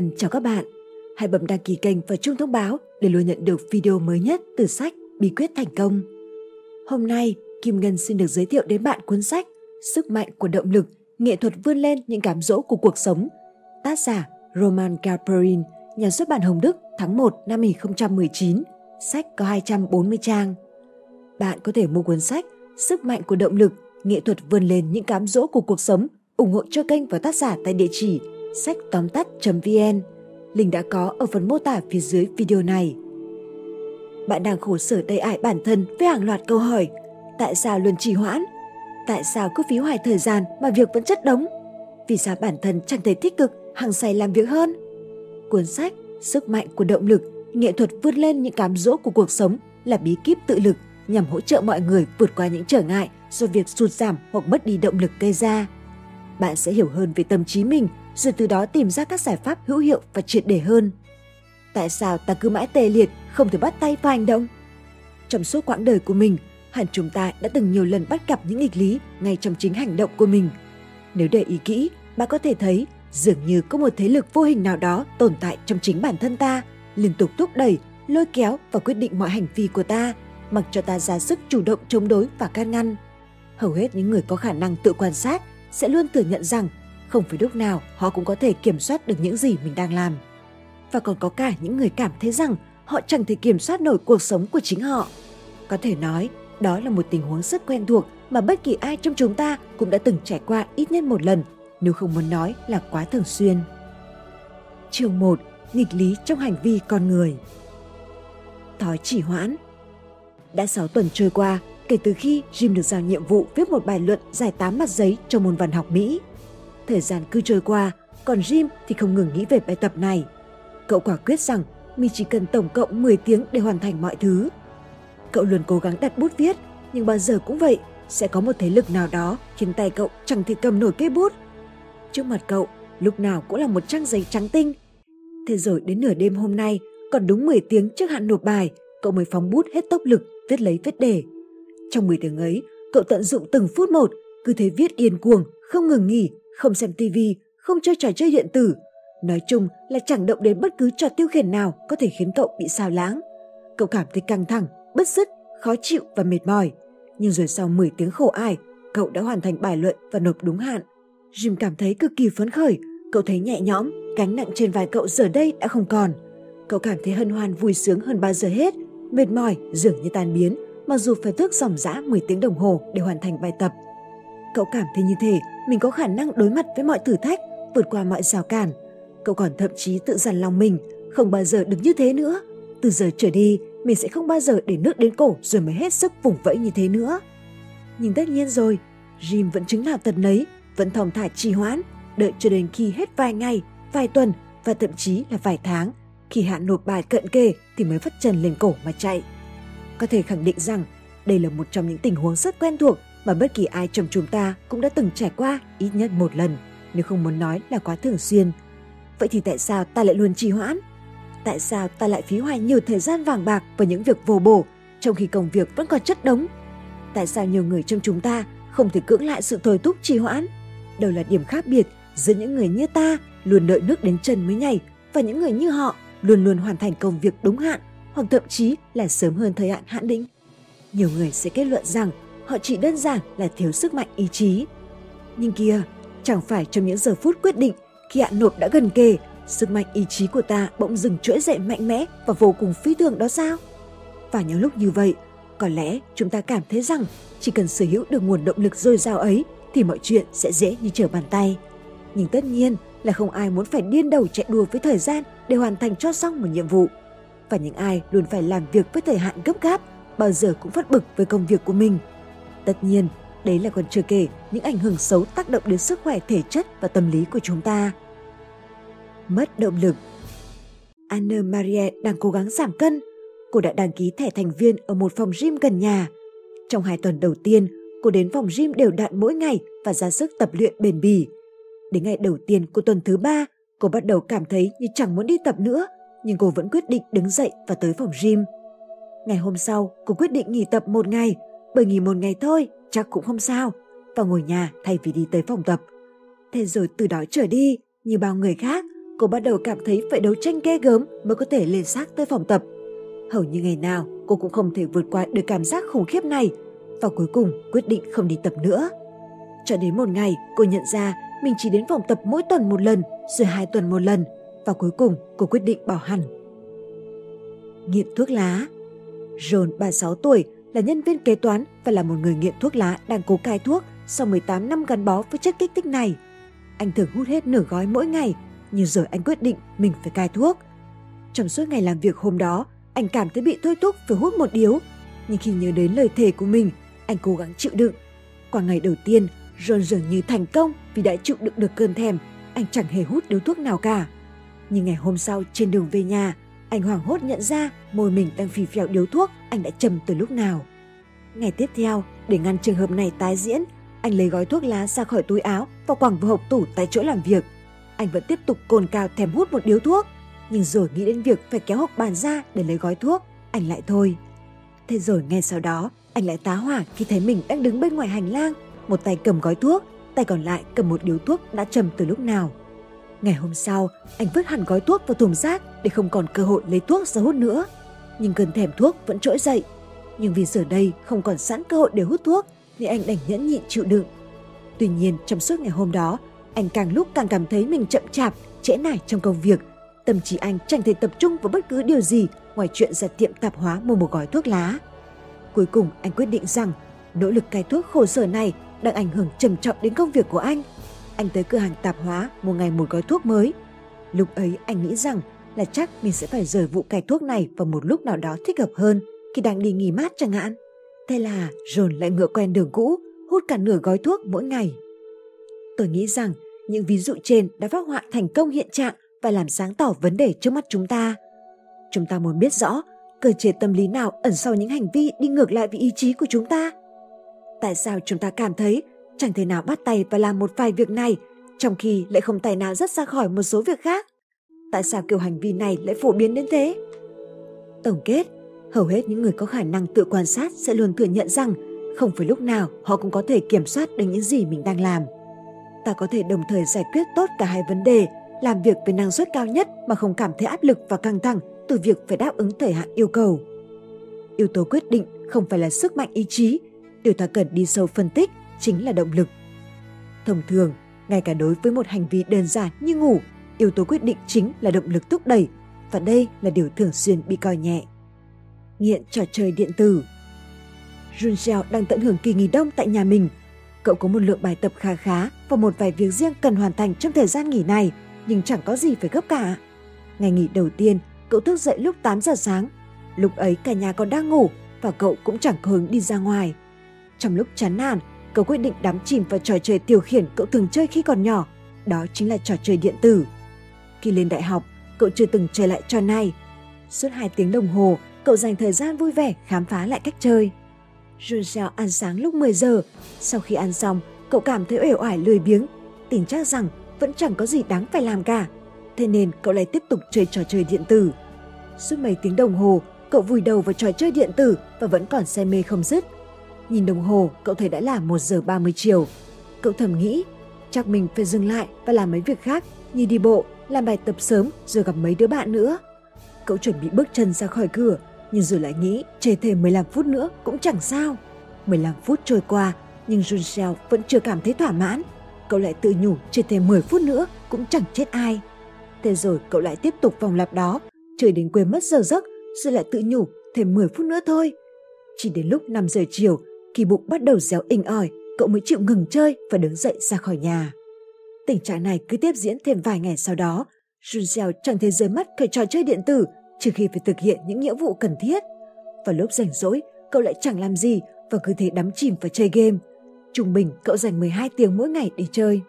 Ngân chào các bạn. Hãy bấm đăng ký kênh và chuông thông báo để luôn nhận được video mới nhất từ sách Bí quyết thành công. Hôm nay, Kim Ngân xin được giới thiệu đến bạn cuốn sách Sức mạnh của động lực, nghệ thuật vươn lên những cám dỗ của cuộc sống. Tác giả Roman Gaperin, nhà xuất bản Hồng Đức tháng 1 năm 2019. Sách có 240 trang. Bạn có thể mua cuốn sách Sức mạnh của động lực, nghệ thuật vươn lên những cám dỗ của cuộc sống ủng hộ cho kênh và tác giả tại địa chỉ sách tóm tắt.vn. Link đã có ở phần mô tả phía dưới video này. Bạn đang khổ sở đầy ải bản thân với hàng loạt câu hỏi. Tại sao luôn trì hoãn? Tại sao cứ phí hoài thời gian mà việc vẫn chất đống? Vì sao bản thân chẳng thể tích cực, hàng say làm việc hơn? Cuốn sách Sức mạnh của động lực, nghệ thuật vươn lên những cám dỗ của cuộc sống là bí kíp tự lực nhằm hỗ trợ mọi người vượt qua những trở ngại do việc sụt giảm hoặc mất đi động lực gây ra. Bạn sẽ hiểu hơn về tâm trí mình rồi từ đó tìm ra các giải pháp hữu hiệu và triệt để hơn. Tại sao ta cứ mãi tê liệt, không thể bắt tay vào hành động? Trong suốt quãng đời của mình, hẳn chúng ta đã từng nhiều lần bắt gặp những nghịch lý ngay trong chính hành động của mình. Nếu để ý kỹ, bạn có thể thấy dường như có một thế lực vô hình nào đó tồn tại trong chính bản thân ta, liên tục thúc đẩy, lôi kéo và quyết định mọi hành vi của ta, mặc cho ta ra sức chủ động chống đối và can ngăn. Hầu hết những người có khả năng tự quan sát sẽ luôn thừa nhận rằng không phải lúc nào họ cũng có thể kiểm soát được những gì mình đang làm. Và còn có cả những người cảm thấy rằng họ chẳng thể kiểm soát nổi cuộc sống của chính họ. Có thể nói, đó là một tình huống rất quen thuộc mà bất kỳ ai trong chúng ta cũng đã từng trải qua ít nhất một lần, nếu không muốn nói là quá thường xuyên. Chương 1. Nghịch lý trong hành vi con người Thói chỉ hoãn Đã 6 tuần trôi qua kể từ khi Jim được giao nhiệm vụ viết một bài luận dài 8 mặt giấy cho môn văn học Mỹ. Thời gian cứ trôi qua, còn Jim thì không ngừng nghĩ về bài tập này. Cậu quả quyết rằng mình chỉ cần tổng cộng 10 tiếng để hoàn thành mọi thứ. Cậu luôn cố gắng đặt bút viết, nhưng bao giờ cũng vậy, sẽ có một thế lực nào đó khiến tay cậu chẳng thể cầm nổi cây bút. Trước mặt cậu, lúc nào cũng là một trang giấy trắng tinh. Thế rồi đến nửa đêm hôm nay, còn đúng 10 tiếng trước hạn nộp bài, cậu mới phóng bút hết tốc lực, viết lấy viết để. Trong 10 tiếng ấy, cậu tận dụng từng phút một, cứ thế viết điên cuồng, không ngừng nghỉ, không xem tivi, không chơi trò chơi điện tử. Nói chung là chẳng động đến bất cứ trò tiêu khiển nào có thể khiến cậu bị sao lãng. Cậu cảm thấy căng thẳng, bứt rứt, khó chịu và mệt mỏi. Nhưng rồi sau 10 tiếng khổ ai, cậu đã hoàn thành bài luận và nộp đúng hạn. Jim cảm thấy cực kỳ phấn khởi, cậu thấy nhẹ nhõm, gánh nặng trên vai cậu giờ đây đã không còn. Cậu cảm thấy hân hoan vui sướng hơn bao giờ hết, mệt mỏi dường như tan biến, mặc dù phải thức dòng dã 10 tiếng đồng hồ để hoàn thành bài tập. Cậu cảm thấy như thế, mình có khả năng đối mặt với mọi thử thách, vượt qua mọi rào cản. Cậu còn thậm chí tự dằn lòng mình, không bao giờ được như thế nữa. Từ giờ trở đi, mình sẽ không bao giờ để nước đến cổ rồi mới hết sức vùng vẫy như thế nữa. Nhưng tất nhiên rồi, Jim vẫn chứng nào tật nấy, vẫn thong thả trì hoãn, đợi cho đến khi hết vài ngày, vài tuần và thậm chí là vài tháng. Khi hạn nộp bài cận kề thì mới vắt chân lên cổ mà chạy. Có thể khẳng định rằng đây là một trong những tình huống rất quen thuộc mà bất kỳ ai trong chúng ta cũng đã từng trải qua ít nhất một lần, nếu không muốn nói là quá thường xuyên. Vậy thì tại sao ta lại luôn trì hoãn? Tại sao ta lại phí hoài nhiều thời gian vàng bạc vào những việc vô bổ, trong khi công việc vẫn còn chất đống? Tại sao nhiều người trong chúng ta không thể cưỡng lại sự thôi thúc trì hoãn? Đâu là điểm khác biệt giữa những người như ta luôn đợi nước đến chân mới nhảy và những người như họ luôn luôn hoàn thành công việc đúng hạn hoặc thậm chí là sớm hơn thời hạn hạn định. Nhiều người sẽ kết luận rằng họ chỉ đơn giản là thiếu sức mạnh ý chí. Nhưng kia, chẳng phải trong những giờ phút quyết định khi hạn nộp đã gần kề, sức mạnh ý chí của ta bỗng dừng trỗi dậy mạnh mẽ và vô cùng phi thường đó sao? Và những lúc như vậy, có lẽ chúng ta cảm thấy rằng chỉ cần sở hữu được nguồn động lực dồi dào ấy thì mọi chuyện sẽ dễ như trở bàn tay. Nhưng tất nhiên là không ai muốn phải điên đầu chạy đua với thời gian để hoàn thành cho xong một nhiệm vụ. Và những ai luôn phải làm việc với thời hạn gấp gáp bao giờ cũng phát bực với công việc của mình – Tất nhiên, đấy là còn chưa kể những ảnh hưởng xấu tác động đến sức khỏe thể chất và tâm lý của chúng ta. Mất động lực Anna Maria đang cố gắng giảm cân. Cô đã đăng ký thẻ thành viên ở một phòng gym gần nhà. Trong hai tuần đầu tiên, cô đến phòng gym đều đặn mỗi ngày và ra sức tập luyện bền bỉ. Đến ngày đầu tiên của tuần thứ ba, cô bắt đầu cảm thấy như chẳng muốn đi tập nữa, nhưng cô vẫn quyết định đứng dậy và tới phòng gym. Ngày hôm sau, cô quyết định nghỉ tập một ngày bởi nghỉ một ngày thôi chắc cũng không sao và ngồi nhà thay vì đi tới phòng tập. Thế rồi từ đó trở đi, như bao người khác, cô bắt đầu cảm thấy phải đấu tranh ghê gớm mới có thể lên xác tới phòng tập. Hầu như ngày nào cô cũng không thể vượt qua được cảm giác khủng khiếp này và cuối cùng quyết định không đi tập nữa. Cho đến một ngày cô nhận ra mình chỉ đến phòng tập mỗi tuần một lần rồi hai tuần một lần và cuối cùng cô quyết định bỏ hẳn. Nghiện thuốc lá John, 36 tuổi, là nhân viên kế toán và là một người nghiện thuốc lá đang cố cai thuốc sau 18 năm gắn bó với chất kích thích này. Anh thường hút hết nửa gói mỗi ngày, nhưng rồi anh quyết định mình phải cai thuốc. Trong suốt ngày làm việc hôm đó, anh cảm thấy bị thôi thúc phải hút một điếu. Nhưng khi nhớ đến lời thề của mình, anh cố gắng chịu đựng. Qua ngày đầu tiên, John dường như thành công vì đã chịu đựng được cơn thèm. Anh chẳng hề hút điếu thuốc nào cả. Nhưng ngày hôm sau trên đường về nhà, anh hoảng hốt nhận ra môi mình đang phì phèo điếu thuốc anh đã trầm từ lúc nào. Ngày tiếp theo, để ngăn trường hợp này tái diễn, anh lấy gói thuốc lá ra khỏi túi áo và quẳng vào hộp tủ tại chỗ làm việc. Anh vẫn tiếp tục cồn cào thèm hút một điếu thuốc, nhưng rồi nghĩ đến việc phải kéo hộp bàn ra để lấy gói thuốc, anh lại thôi. Thế rồi ngay sau đó, anh lại tá hỏa khi thấy mình đang đứng bên ngoài hành lang, một tay cầm gói thuốc, tay còn lại cầm một điếu thuốc đã trầm từ lúc nào. Ngày hôm sau, anh vứt hẳn gói thuốc vào thùng rác để không còn cơ hội lấy thuốc ra hút nữa. Nhưng cơn thèm thuốc vẫn trỗi dậy. Nhưng vì giờ đây không còn sẵn cơ hội để hút thuốc, nên anh đành nhẫn nhịn chịu đựng. Tuy nhiên, trong suốt ngày hôm đó, anh càng lúc càng cảm thấy mình chậm chạp, trễ nải trong công việc. Tâm trí anh chẳng thể tập trung vào bất cứ điều gì ngoài chuyện ra tiệm tạp hóa mua một gói thuốc lá. Cuối cùng anh quyết định rằng nỗ lực cai thuốc khổ sở này đang ảnh hưởng trầm trọng đến công việc của anh anh tới cửa hàng tạp hóa mua ngày một gói thuốc mới. Lúc ấy anh nghĩ rằng là chắc mình sẽ phải rời vụ cài thuốc này vào một lúc nào đó thích hợp hơn khi đang đi nghỉ mát chẳng hạn. Thế là John lại ngựa quen đường cũ, hút cả nửa gói thuốc mỗi ngày. Tôi nghĩ rằng những ví dụ trên đã phát họa thành công hiện trạng và làm sáng tỏ vấn đề trước mắt chúng ta. Chúng ta muốn biết rõ cơ chế tâm lý nào ẩn sau những hành vi đi ngược lại với ý chí của chúng ta. Tại sao chúng ta cảm thấy chẳng thể nào bắt tay và làm một vài việc này, trong khi lại không tài nào rất ra khỏi một số việc khác. Tại sao kiểu hành vi này lại phổ biến đến thế? Tổng kết, hầu hết những người có khả năng tự quan sát sẽ luôn thừa nhận rằng không phải lúc nào họ cũng có thể kiểm soát được những gì mình đang làm. Ta có thể đồng thời giải quyết tốt cả hai vấn đề, làm việc với năng suất cao nhất mà không cảm thấy áp lực và căng thẳng từ việc phải đáp ứng thời hạn yêu cầu. Yếu tố quyết định không phải là sức mạnh ý chí, điều ta cần đi sâu phân tích chính là động lực. Thông thường, ngay cả đối với một hành vi đơn giản như ngủ, yếu tố quyết định chính là động lực thúc đẩy và đây là điều thường xuyên bị coi nhẹ. Nghiện trò chơi điện tử Junseo đang tận hưởng kỳ nghỉ đông tại nhà mình. Cậu có một lượng bài tập khá khá và một vài việc riêng cần hoàn thành trong thời gian nghỉ này, nhưng chẳng có gì phải gấp cả. Ngày nghỉ đầu tiên, cậu thức dậy lúc 8 giờ sáng. Lúc ấy cả nhà còn đang ngủ và cậu cũng chẳng có hứng đi ra ngoài. Trong lúc chán nản, cậu quyết định đắm chìm vào trò chơi tiêu khiển cậu thường chơi khi còn nhỏ, đó chính là trò chơi điện tử. Khi lên đại học, cậu chưa từng chơi lại trò này. Suốt 2 tiếng đồng hồ, cậu dành thời gian vui vẻ khám phá lại cách chơi. Junshao ăn sáng lúc 10 giờ. Sau khi ăn xong, cậu cảm thấy uể oải lười biếng, tin chắc rằng vẫn chẳng có gì đáng phải làm cả. Thế nên cậu lại tiếp tục chơi trò chơi điện tử. Suốt mấy tiếng đồng hồ, cậu vùi đầu vào trò chơi điện tử và vẫn còn say mê không dứt. Nhìn đồng hồ, cậu thấy đã là 1 giờ 30 chiều. Cậu thầm nghĩ, chắc mình phải dừng lại và làm mấy việc khác như đi bộ, làm bài tập sớm rồi gặp mấy đứa bạn nữa. Cậu chuẩn bị bước chân ra khỏi cửa, nhưng rồi lại nghĩ chơi thêm 15 phút nữa cũng chẳng sao. 15 phút trôi qua, nhưng Junseo vẫn chưa cảm thấy thỏa mãn. Cậu lại tự nhủ chơi thêm 10 phút nữa cũng chẳng chết ai. Thế rồi cậu lại tiếp tục vòng lặp đó, chơi đến quên mất giờ giấc, rồi lại tự nhủ thêm 10 phút nữa thôi. Chỉ đến lúc 5 giờ chiều, khi bụng bắt đầu réo inh ỏi, cậu mới chịu ngừng chơi và đứng dậy ra khỏi nhà. Tình trạng này cứ tiếp diễn thêm vài ngày sau đó, Junxiao chẳng thể rời mắt khỏi trò chơi điện tử trừ khi phải thực hiện những nghĩa vụ cần thiết. Vào lúc rảnh rỗi, cậu lại chẳng làm gì và cứ thế đắm chìm vào chơi game. Trung bình cậu dành 12 tiếng mỗi ngày để chơi.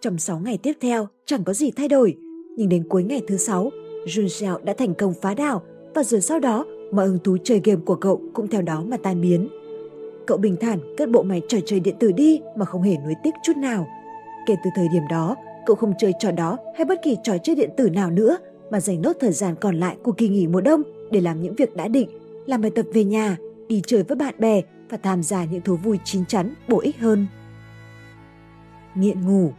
Trong 6 ngày tiếp theo, chẳng có gì thay đổi, nhưng đến cuối ngày thứ 6, Junxiao đã thành công phá đảo và rồi sau đó mọi hứng thú chơi game của cậu cũng theo đó mà tan biến. Cậu bình thản cất bộ máy trò chơi điện tử đi mà không hề nuối tiếc chút nào. Kể từ thời điểm đó, cậu không chơi trò đó hay bất kỳ trò chơi điện tử nào nữa mà dành nốt thời gian còn lại của kỳ nghỉ mùa đông để làm những việc đã định, làm bài tập về nhà, đi chơi với bạn bè và tham gia những thú vui chín chắn, bổ ích hơn. Nghiện ngủ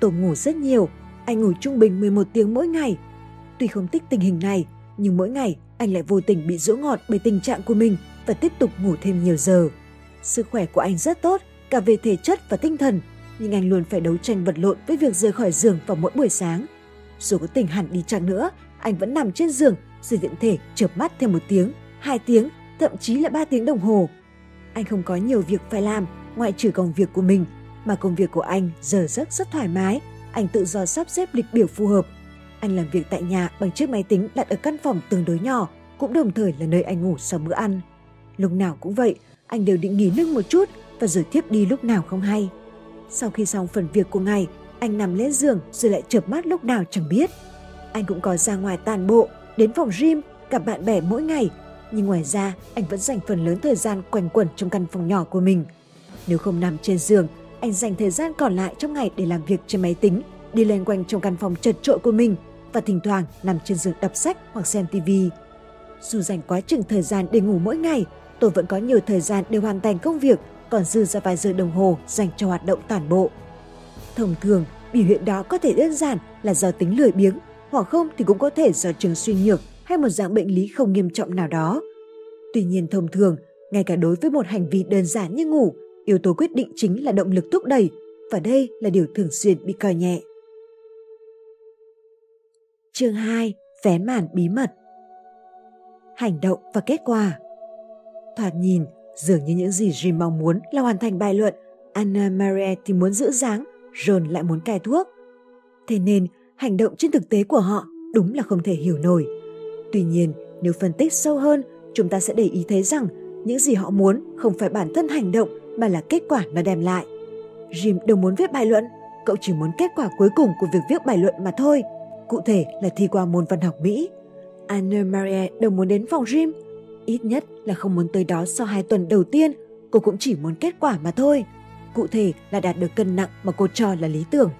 Tôm ngủ rất nhiều, anh ngủ trung bình 11 tiếng mỗi ngày. Tuy không thích tình hình này, nhưng mỗi ngày anh lại vô tình bị dỗ ngọt bởi tình trạng của mình và tiếp tục ngủ thêm nhiều giờ. Sức khỏe của anh rất tốt, cả về thể chất và tinh thần, nhưng anh luôn phải đấu tranh vật lộn với việc rời khỏi giường vào mỗi buổi sáng. Dù có tỉnh hẳn đi chăng nữa, anh vẫn nằm trên giường rồi tiện thể chợp mắt thêm một tiếng, hai tiếng, thậm chí là ba tiếng đồng hồ. Anh không có nhiều việc phải làm ngoại trừ công việc của mình, mà công việc của anh giờ giấc rất thoải mái, anh tự do sắp xếp lịch biểu phù hợp. Anh làm việc tại nhà bằng chiếc máy tính đặt ở căn phòng tương đối nhỏ, cũng đồng thời là nơi anh ngủ sau bữa ăn. Lúc nào cũng vậy, anh đều định nghỉ lưng một chút và rồi tiếp đi lúc nào không hay. Sau khi xong phần việc của ngày, anh nằm lên giường rồi lại chợp mắt lúc nào chẳng biết. Anh cũng có ra ngoài tàn bộ, đến phòng gym, gặp bạn bè mỗi ngày. Nhưng ngoài ra, anh vẫn dành phần lớn thời gian quanh quẩn trong căn phòng nhỏ của mình. Nếu không nằm trên giường, anh dành thời gian còn lại trong ngày để làm việc trên máy tính, đi lên quanh trong căn phòng chật trội của mình và thỉnh thoảng nằm trên giường đọc sách hoặc xem TV. Dù dành quá chừng thời gian để ngủ mỗi ngày, tôi vẫn có nhiều thời gian để hoàn thành công việc, còn dư ra vài giờ đồng hồ dành cho hoạt động tản bộ. Thông thường, biểu hiện đó có thể đơn giản là do tính lười biếng, hoặc không thì cũng có thể do chứng suy nhược hay một dạng bệnh lý không nghiêm trọng nào đó. Tuy nhiên thông thường, ngay cả đối với một hành vi đơn giản như ngủ, yếu tố quyết định chính là động lực thúc đẩy và đây là điều thường xuyên bị coi nhẹ. Chương 2. vé màn bí mật Hành động và kết quả Thoạt nhìn, dường như những gì Jim mong muốn là hoàn thành bài luận, Anna Maria thì muốn giữ dáng, John lại muốn cai thuốc. Thế nên, hành động trên thực tế của họ đúng là không thể hiểu nổi. Tuy nhiên, nếu phân tích sâu hơn, chúng ta sẽ để ý thấy rằng những gì họ muốn không phải bản thân hành động mà là kết quả nó đem lại. Jim đâu muốn viết bài luận, cậu chỉ muốn kết quả cuối cùng của việc viết bài luận mà thôi. Cụ thể là thi qua môn văn học Mỹ. Anna Maria đâu muốn đến phòng Jim, ít nhất là không muốn tới đó sau hai tuần đầu tiên, cô cũng chỉ muốn kết quả mà thôi. Cụ thể là đạt được cân nặng mà cô cho là lý tưởng.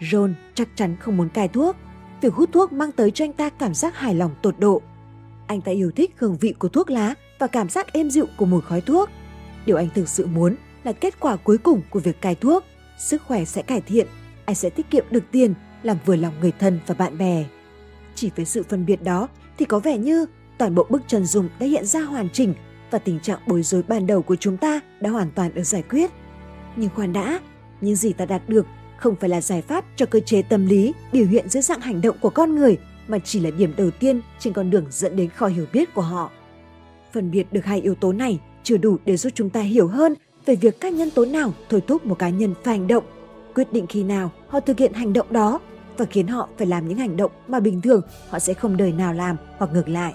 John chắc chắn không muốn cai thuốc. Việc hút thuốc mang tới cho anh ta cảm giác hài lòng tột độ. Anh ta yêu thích hương vị của thuốc lá và cảm giác êm dịu của mùi khói thuốc. Điều anh thực sự muốn là kết quả cuối cùng của việc cai thuốc. Sức khỏe sẽ cải thiện, anh sẽ tiết kiệm được tiền, làm vừa lòng người thân và bạn bè. Chỉ với sự phân biệt đó thì có vẻ như toàn bộ bức chân dung đã hiện ra hoàn chỉnh và tình trạng bối rối ban đầu của chúng ta đã hoàn toàn được giải quyết. Nhưng khoan đã, những gì ta đạt được không phải là giải pháp cho cơ chế tâm lý biểu hiện dưới dạng hành động của con người mà chỉ là điểm đầu tiên trên con đường dẫn đến kho hiểu biết của họ. Phân biệt được hai yếu tố này chưa đủ để giúp chúng ta hiểu hơn về việc các nhân tố nào thôi thúc một cá nhân phải hành động, quyết định khi nào họ thực hiện hành động đó và khiến họ phải làm những hành động mà bình thường họ sẽ không đời nào làm hoặc ngược lại.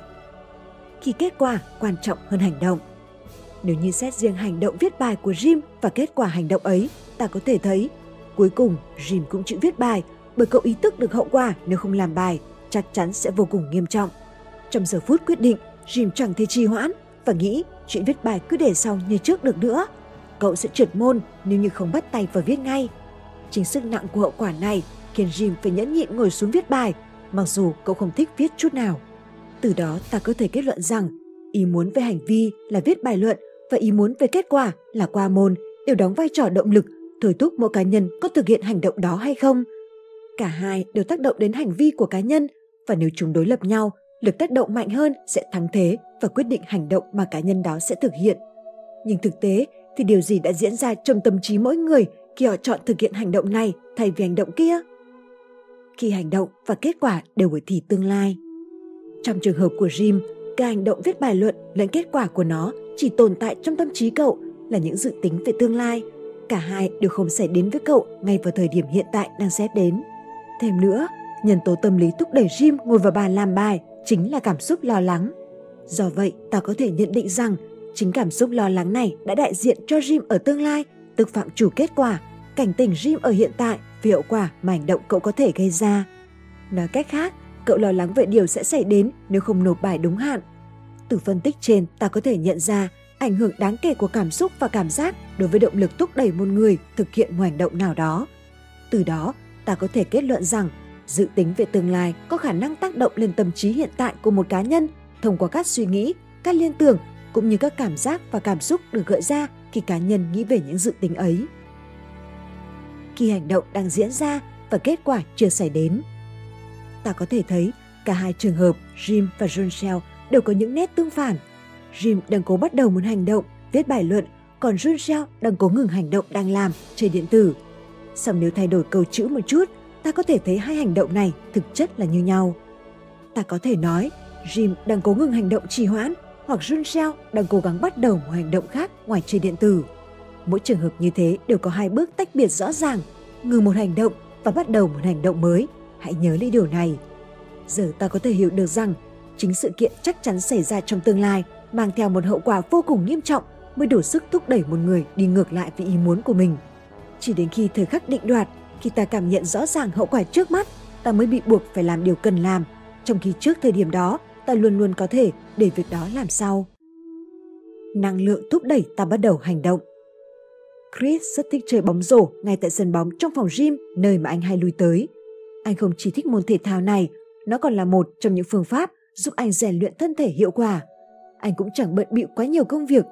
Khi kết quả quan trọng hơn hành động. Nếu như xét riêng hành động viết bài của Jim và kết quả hành động ấy, ta có thể thấy cuối cùng Jim cũng chịu viết bài bởi cậu ý thức được hậu quả nếu không làm bài chắc chắn sẽ vô cùng nghiêm trọng. Trong giờ phút quyết định, Jim chẳng thể trì hoãn và nghĩ chuyện viết bài cứ để sau như trước được nữa. Cậu sẽ trượt môn nếu như không bắt tay vào viết ngay. Chính sức nặng của hậu quả này khiến Jim phải nhẫn nhịn ngồi xuống viết bài, mặc dù cậu không thích viết chút nào. Từ đó ta có thể kết luận rằng ý muốn về hành vi là viết bài luận và ý muốn về kết quả là qua môn đều đóng vai trò động lực thôi thúc mỗi cá nhân có thực hiện hành động đó hay không. Cả hai đều tác động đến hành vi của cá nhân và nếu chúng đối lập nhau, lực tác động mạnh hơn sẽ thắng thế và quyết định hành động mà cá nhân đó sẽ thực hiện. Nhưng thực tế thì điều gì đã diễn ra trong tâm trí mỗi người khi họ chọn thực hiện hành động này thay vì hành động kia? Khi hành động và kết quả đều ở thì tương lai. Trong trường hợp của Jim, cả hành động viết bài luận lẫn kết quả của nó chỉ tồn tại trong tâm trí cậu là những dự tính về tương lai. Cả hai đều không xảy đến với cậu ngay vào thời điểm hiện tại đang xét đến. Thêm nữa, nhân tố tâm lý thúc đẩy Jim ngồi vào bàn làm bài chính là cảm xúc lo lắng. Do vậy, ta có thể nhận định rằng chính cảm xúc lo lắng này đã đại diện cho Jim ở tương lai, tức phạm chủ kết quả, cảnh tỉnh Jim ở hiện tại về hậu quả mà hành động cậu có thể gây ra. Nói cách khác, cậu lo lắng về điều sẽ xảy đến nếu không nộp bài đúng hạn. Từ phân tích trên, ta có thể nhận ra ảnh hưởng đáng kể của cảm xúc và cảm giác đối với động lực thúc đẩy một người thực hiện một hành động nào đó. Từ đó, ta có thể kết luận rằng dự tính về tương lai có khả năng tác động lên tâm trí hiện tại của một cá nhân thông qua các suy nghĩ, các liên tưởng cũng như các cảm giác và cảm xúc được gợi ra khi cá nhân nghĩ về những dự tính ấy. Khi hành động đang diễn ra và kết quả chưa xảy đến. Ta có thể thấy cả hai trường hợp Jim và John đều có những nét tương phản. Jim đang cố bắt đầu một hành động, viết bài luận, còn John đang cố ngừng hành động đang làm, chơi điện tử. Song nếu thay đổi câu chữ một chút, ta có thể thấy hai hành động này thực chất là như nhau. Ta có thể nói Jim đang cố ngừng hành động trì hoãn hoặc Junshao đang cố gắng bắt đầu một hành động khác ngoài chơi điện tử. Mỗi trường hợp như thế đều có hai bước tách biệt rõ ràng, ngừng một hành động và bắt đầu một hành động mới. Hãy nhớ lấy điều này. Giờ ta có thể hiểu được rằng chính sự kiện chắc chắn xảy ra trong tương lai mang theo một hậu quả vô cùng nghiêm trọng mới đủ sức thúc đẩy một người đi ngược lại với ý muốn của mình. Chỉ đến khi thời khắc định đoạt, khi ta cảm nhận rõ ràng hậu quả trước mắt, ta mới bị buộc phải làm điều cần làm, trong khi trước thời điểm đó ta luôn luôn có thể để việc đó làm sau. Năng lượng thúc đẩy ta bắt đầu hành động. Chris rất thích chơi bóng rổ ngay tại sân bóng trong phòng gym nơi mà anh hay lui tới. Anh không chỉ thích môn thể thao này, nó còn là một trong những phương pháp giúp anh rèn luyện thân thể hiệu quả. Anh cũng chẳng bận bịu quá nhiều công việc.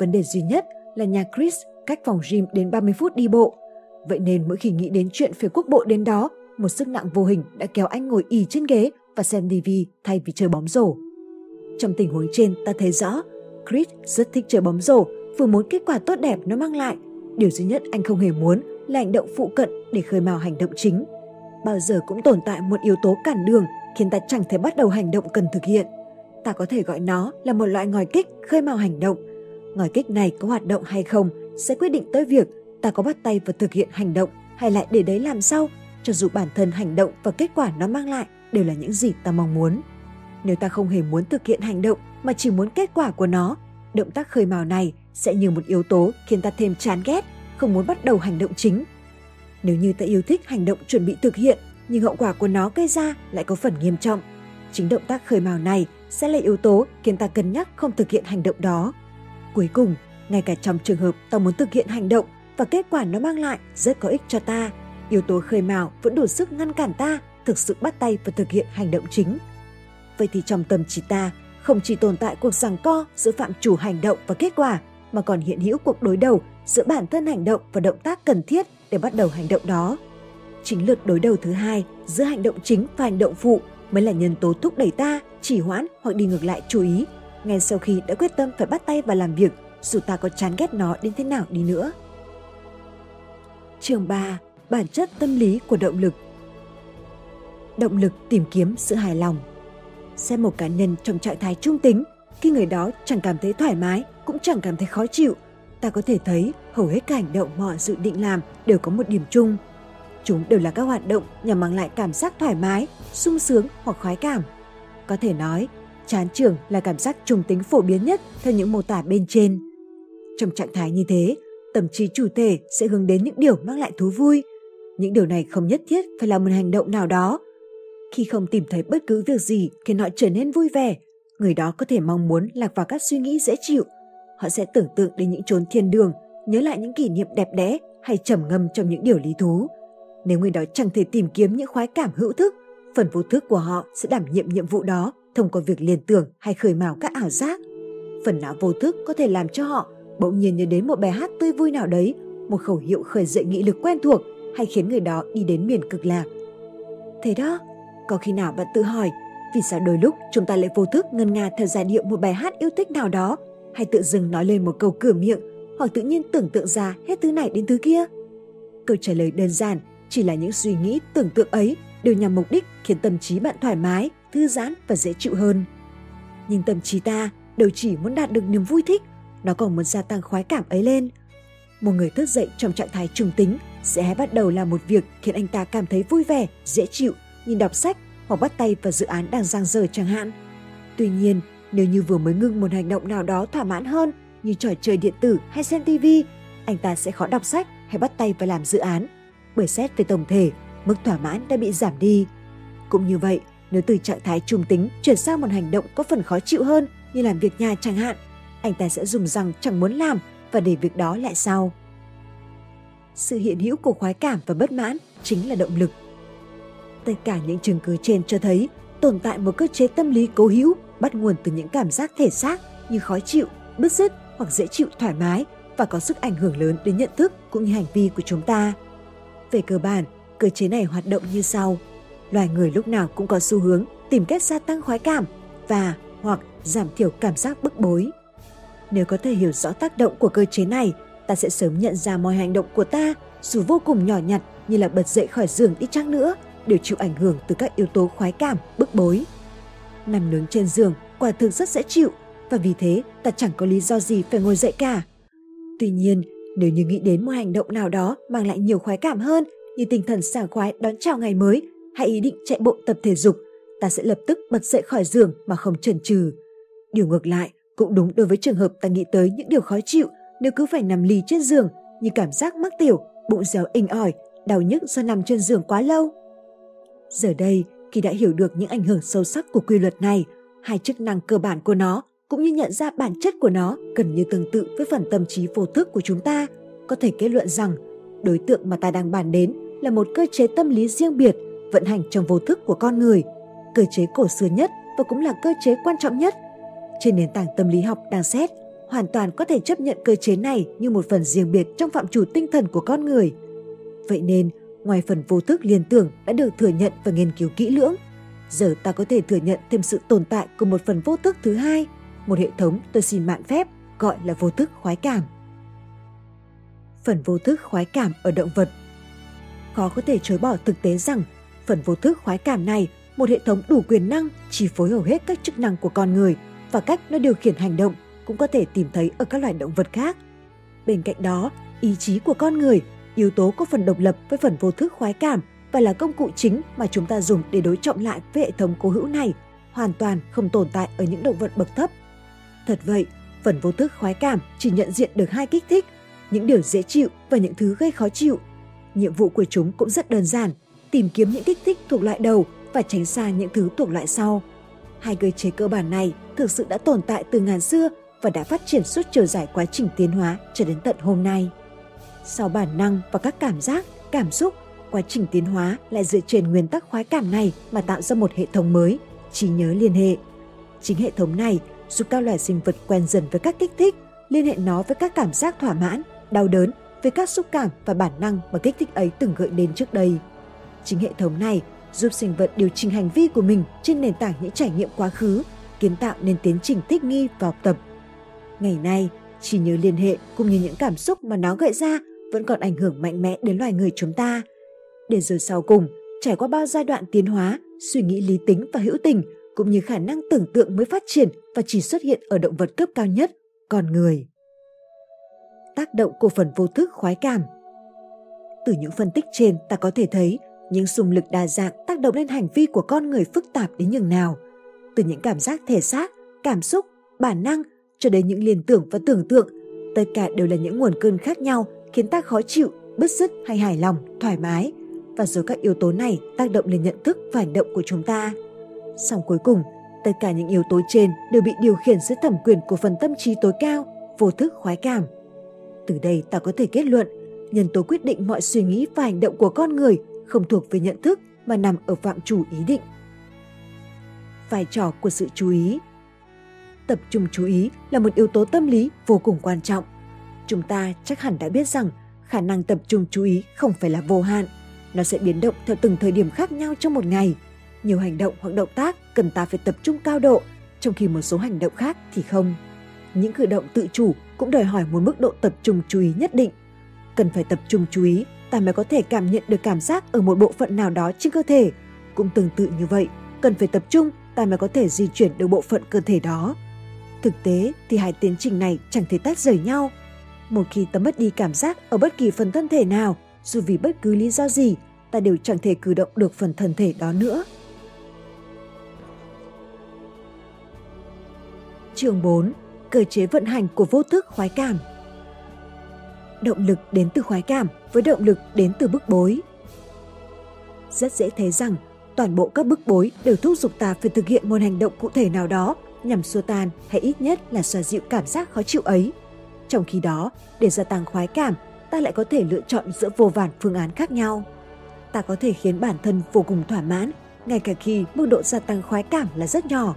Vấn đề duy nhất là nhà Chris cách phòng gym đến 30 phút đi bộ. Vậy nên mỗi khi nghĩ đến chuyện phải quốc bộ đến đó, một sức nặng vô hình đã kéo anh ngồi ì trên ghế và xem TV thay vì chơi bóng rổ. Trong tình huống trên ta thấy rõ, Chris rất thích chơi bóng rổ, vừa muốn kết quả tốt đẹp nó mang lại. Điều duy nhất anh không hề muốn là hành động phụ cận để khơi mào hành động chính. Bao giờ cũng tồn tại một yếu tố cản đường khiến ta chẳng thể bắt đầu hành động cần thực hiện. Ta có thể gọi nó là một loại ngòi kích khơi mào hành động. Ngòi kích này có hoạt động hay không sẽ quyết định tới việc ta có bắt tay vào thực hiện hành động hay lại để đấy làm sau, cho dù bản thân hành động và kết quả nó mang lại đều là những gì ta mong muốn. Nếu ta không hề muốn thực hiện hành động mà chỉ muốn kết quả của nó, động tác khơi mào này sẽ như một yếu tố khiến ta thêm chán ghét, không muốn bắt đầu hành động chính. Nếu như ta yêu thích hành động chuẩn bị thực hiện, nhưng hậu quả của nó gây ra lại có phần nghiêm trọng, chính động tác khơi mào này sẽ là yếu tố khiến ta cân nhắc không thực hiện hành động đó. Cuối cùng, ngay cả trong trường hợp ta muốn thực hiện hành động và kết quả nó mang lại rất có ích cho ta, yếu tố khơi mào vẫn đủ sức ngăn cản ta thực sự bắt tay và thực hiện hành động chính. Vậy thì trong tâm trí ta không chỉ tồn tại cuộc giằng co giữa phạm chủ hành động và kết quả, mà còn hiện hữu cuộc đối đầu giữa bản thân hành động và động tác cần thiết để bắt đầu hành động đó. Chính lượt đối đầu thứ hai giữa hành động chính và hành động phụ mới là nhân tố thúc đẩy ta chỉ hoãn hoặc đi ngược lại chú ý ngay sau khi đã quyết tâm phải bắt tay vào làm việc dù ta có chán ghét nó đến thế nào đi nữa. Chương 3. Bản chất tâm lý của động lực động lực tìm kiếm sự hài lòng. Xem một cá nhân trong trạng thái trung tính, khi người đó chẳng cảm thấy thoải mái, cũng chẳng cảm thấy khó chịu, ta có thể thấy hầu hết các hành động mà họ dự định làm đều có một điểm chung. Chúng đều là các hoạt động nhằm mang lại cảm giác thoải mái, sung sướng hoặc khoái cảm. Có thể nói, chán trường là cảm giác trùng tính phổ biến nhất theo những mô tả bên trên. Trong trạng thái như thế, tâm trí chủ thể sẽ hướng đến những điều mang lại thú vui. Những điều này không nhất thiết phải là một hành động nào đó, khi không tìm thấy bất cứ việc gì khiến họ trở nên vui vẻ, người đó có thể mong muốn lạc vào các suy nghĩ dễ chịu. Họ sẽ tưởng tượng đến những chốn thiên đường, nhớ lại những kỷ niệm đẹp đẽ hay trầm ngâm trong những điều lý thú. Nếu người đó chẳng thể tìm kiếm những khoái cảm hữu thức, phần vô thức của họ sẽ đảm nhiệm nhiệm vụ đó thông qua việc liên tưởng hay khởi mào các ảo giác. Phần não vô thức có thể làm cho họ bỗng nhiên nhớ đến một bài hát tươi vui nào đấy, một khẩu hiệu khởi dậy nghị lực quen thuộc hay khiến người đó đi đến miền cực lạc. Thế đó, có khi nào bạn tự hỏi, vì sao đôi lúc chúng ta lại vô thức ngân nga theo giai điệu một bài hát yêu thích nào đó, hay tự dưng nói lên một câu cửa miệng, hoặc tự nhiên tưởng tượng ra hết thứ này đến thứ kia? Câu trả lời đơn giản chỉ là những suy nghĩ tưởng tượng ấy đều nhằm mục đích khiến tâm trí bạn thoải mái, thư giãn và dễ chịu hơn. Nhưng tâm trí ta đều chỉ muốn đạt được niềm vui thích, nó còn muốn gia tăng khoái cảm ấy lên. Một người thức dậy trong trạng thái trung tính sẽ bắt đầu làm một việc khiến anh ta cảm thấy vui vẻ, dễ chịu nhìn đọc sách hoặc bắt tay vào dự án đang giang dở chẳng hạn. Tuy nhiên, nếu như vừa mới ngưng một hành động nào đó thỏa mãn hơn như trò chơi điện tử hay xem TV, anh ta sẽ khó đọc sách hay bắt tay vào làm dự án. Bởi xét về tổng thể, mức thỏa mãn đã bị giảm đi. Cũng như vậy, nếu từ trạng thái trung tính chuyển sang một hành động có phần khó chịu hơn như làm việc nhà chẳng hạn, anh ta sẽ dùng rằng chẳng muốn làm và để việc đó lại sau. Sự hiện hữu của khoái cảm và bất mãn chính là động lực Tất cả những chứng cứ trên cho thấy tồn tại một cơ chế tâm lý cố hữu bắt nguồn từ những cảm giác thể xác như khó chịu, bứt rứt hoặc dễ chịu thoải mái và có sức ảnh hưởng lớn đến nhận thức cũng như hành vi của chúng ta. Về cơ bản, cơ chế này hoạt động như sau. Loài người lúc nào cũng có xu hướng tìm cách gia tăng khoái cảm và hoặc giảm thiểu cảm giác bức bối. Nếu có thể hiểu rõ tác động của cơ chế này, ta sẽ sớm nhận ra mọi hành động của ta, dù vô cùng nhỏ nhặt như là bật dậy khỏi giường đi chăng nữa, đều chịu ảnh hưởng từ các yếu tố khoái cảm, bức bối. Nằm nướng trên giường quả thực rất dễ chịu và vì thế ta chẳng có lý do gì phải ngồi dậy cả. Tuy nhiên, nếu như nghĩ đến một hành động nào đó mang lại nhiều khoái cảm hơn như tinh thần sảng khoái đón chào ngày mới hay ý định chạy bộ tập thể dục, ta sẽ lập tức bật dậy khỏi giường mà không chần chừ. Điều ngược lại cũng đúng đối với trường hợp ta nghĩ tới những điều khó chịu nếu cứ phải nằm lì trên giường như cảm giác mắc tiểu, bụng réo inh ỏi, đau nhức do nằm trên giường quá lâu. Giờ đây, khi đã hiểu được những ảnh hưởng sâu sắc của quy luật này, hai chức năng cơ bản của nó cũng như nhận ra bản chất của nó gần như tương tự với phần tâm trí vô thức của chúng ta, có thể kết luận rằng đối tượng mà ta đang bàn đến là một cơ chế tâm lý riêng biệt vận hành trong vô thức của con người, cơ chế cổ xưa nhất và cũng là cơ chế quan trọng nhất. Trên nền tảng tâm lý học đang xét, hoàn toàn có thể chấp nhận cơ chế này như một phần riêng biệt trong phạm trù tinh thần của con người. Vậy nên, ngoài phần vô thức liên tưởng đã được thừa nhận và nghiên cứu kỹ lưỡng, giờ ta có thể thừa nhận thêm sự tồn tại của một phần vô thức thứ hai, một hệ thống tôi xin mạn phép gọi là vô thức khoái cảm. Phần vô thức khoái cảm ở động vật Khó có thể chối bỏ thực tế rằng phần vô thức khoái cảm này một hệ thống đủ quyền năng chi phối hầu hết các chức năng của con người và cách nó điều khiển hành động cũng có thể tìm thấy ở các loài động vật khác. Bên cạnh đó, ý chí của con người, yếu tố có phần độc lập với phần vô thức khoái cảm và là công cụ chính mà chúng ta dùng để đối trọng lại với hệ thống cố hữu này, hoàn toàn không tồn tại ở những động vật bậc thấp. Thật vậy, phần vô thức khoái cảm chỉ nhận diện được hai kích thích, những điều dễ chịu và những thứ gây khó chịu. Nhiệm vụ của chúng cũng rất đơn giản, tìm kiếm những kích thích thuộc loại đầu và tránh xa những thứ thuộc loại sau. Hai cơ chế cơ bản này thực sự đã tồn tại từ ngàn xưa và đã phát triển suốt chiều dài quá trình tiến hóa cho đến tận hôm nay. Sau bản năng và các cảm giác, cảm xúc, quá trình tiến hóa lại dựa trên nguyên tắc khoái cảm này mà tạo ra một hệ thống mới, trí nhớ liên hệ. Chính hệ thống này giúp các loài sinh vật quen dần với các kích thích, liên hệ nó với các cảm giác thỏa mãn, đau đớn, với các xúc cảm và bản năng mà kích thích ấy từng gợi đến trước đây. Chính hệ thống này giúp sinh vật điều chỉnh hành vi của mình trên nền tảng những trải nghiệm quá khứ, kiến tạo nên tiến trình thích nghi và học tập. Ngày nay, chỉ nhớ liên hệ cũng như những cảm xúc mà nó gợi ra vẫn còn ảnh hưởng mạnh mẽ đến loài người chúng ta. Để rồi sau cùng, trải qua bao giai đoạn tiến hóa, suy nghĩ lý tính và hữu tình cũng như khả năng tưởng tượng mới phát triển và chỉ xuất hiện ở động vật cấp cao nhất, con người. Tác động của phần vô thức khoái cảm Từ những phân tích trên ta có thể thấy những xung lực đa dạng tác động lên hành vi của con người phức tạp đến nhường nào. Từ những cảm giác thể xác, cảm xúc, bản năng cho đến những liên tưởng và tưởng tượng, tất cả đều là những nguồn cơn khác nhau khiến ta khó chịu, bứt rứt hay hài lòng, thoải mái. Và rồi các yếu tố này tác động lên nhận thức và hành động của chúng ta. Song cuối cùng, tất cả những yếu tố trên đều bị điều khiển dưới thẩm quyền của phần tâm trí tối cao, vô thức khoái cảm. Từ đây ta có thể kết luận, nhân tố quyết định mọi suy nghĩ và hành động của con người không thuộc về nhận thức mà nằm ở phạm chủ ý định. Vai trò của sự chú ý Tập trung chú ý là một yếu tố tâm lý vô cùng quan trọng. Chúng ta chắc hẳn đã biết rằng khả năng tập trung chú ý không phải là vô hạn. Nó sẽ biến động theo từng thời điểm khác nhau trong một ngày. Nhiều hành động hoặc động tác cần ta phải tập trung cao độ, trong khi một số hành động khác thì không. Những cử động tự chủ cũng đòi hỏi một mức độ tập trung chú ý nhất định. Cần phải tập trung chú ý ta mới có thể cảm nhận được cảm giác ở một bộ phận nào đó trên cơ thể. Cũng tương tự như vậy, cần phải tập trung ta mới có thể di chuyển được bộ phận cơ thể đó. Thực tế thì hai tiến trình này chẳng thể tách rời nhau. Một khi ta mất đi cảm giác ở bất kỳ phần thân thể nào, dù vì bất cứ lý do gì, ta đều chẳng thể cử động được phần thân thể đó nữa. Chương 4. Cơ chế vận hành của vô thức khoái cảm Động lực đến từ khoái cảm với động lực đến từ bức bối. Rất dễ thấy rằng toàn bộ các bức bối đều thúc giục ta phải thực hiện một hành động cụ thể nào đó nhằm xua tan hay ít nhất là xoa dịu cảm giác khó chịu ấy. Trong khi đó, để gia tăng khoái cảm, ta lại có thể lựa chọn giữa vô vàn phương án khác nhau. Ta có thể khiến bản thân vô cùng thỏa mãn, ngay cả khi mức độ gia tăng khoái cảm là rất nhỏ.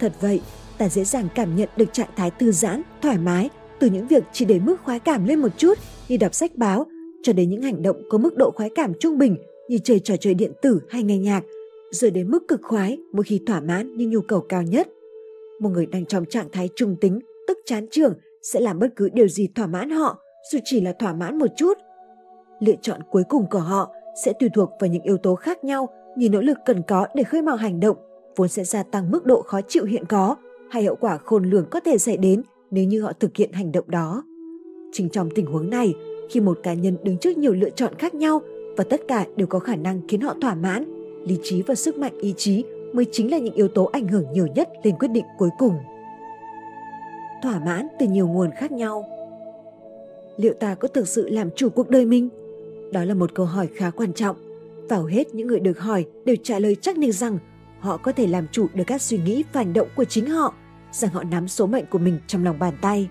Thật vậy, ta dễ dàng cảm nhận được trạng thái thư giãn, thoải mái từ những việc chỉ để mức khoái cảm lên một chút như đọc sách báo cho đến những hành động có mức độ khoái cảm trung bình như chơi trò chơi điện tử hay nghe nhạc, rồi đến mức cực khoái mỗi khi thỏa mãn những nhu cầu cao nhất. Một người đang trong trạng thái trung tính, tức chán trường sẽ làm bất cứ điều gì thỏa mãn họ, dù chỉ là thỏa mãn một chút. Lựa chọn cuối cùng của họ sẽ tùy thuộc vào những yếu tố khác nhau như nỗ lực cần có để khơi mào hành động, vốn sẽ gia tăng mức độ khó chịu hiện có hay hậu quả khôn lường có thể xảy đến nếu như họ thực hiện hành động đó. Chính trong tình huống này, khi một cá nhân đứng trước nhiều lựa chọn khác nhau và tất cả đều có khả năng khiến họ thỏa mãn, lý trí và sức mạnh ý chí mới chính là những yếu tố ảnh hưởng nhiều nhất lên quyết định cuối cùng. Thỏa mãn từ nhiều nguồn khác nhau. Liệu ta có thực sự làm chủ cuộc đời mình? Đó là một câu hỏi khá quan trọng. Và hầu hết những người được hỏi đều trả lời chắc nịch rằng họ có thể làm chủ được các suy nghĩ và hành động của chính họ, rằng họ nắm số mệnh của mình trong lòng bàn tay.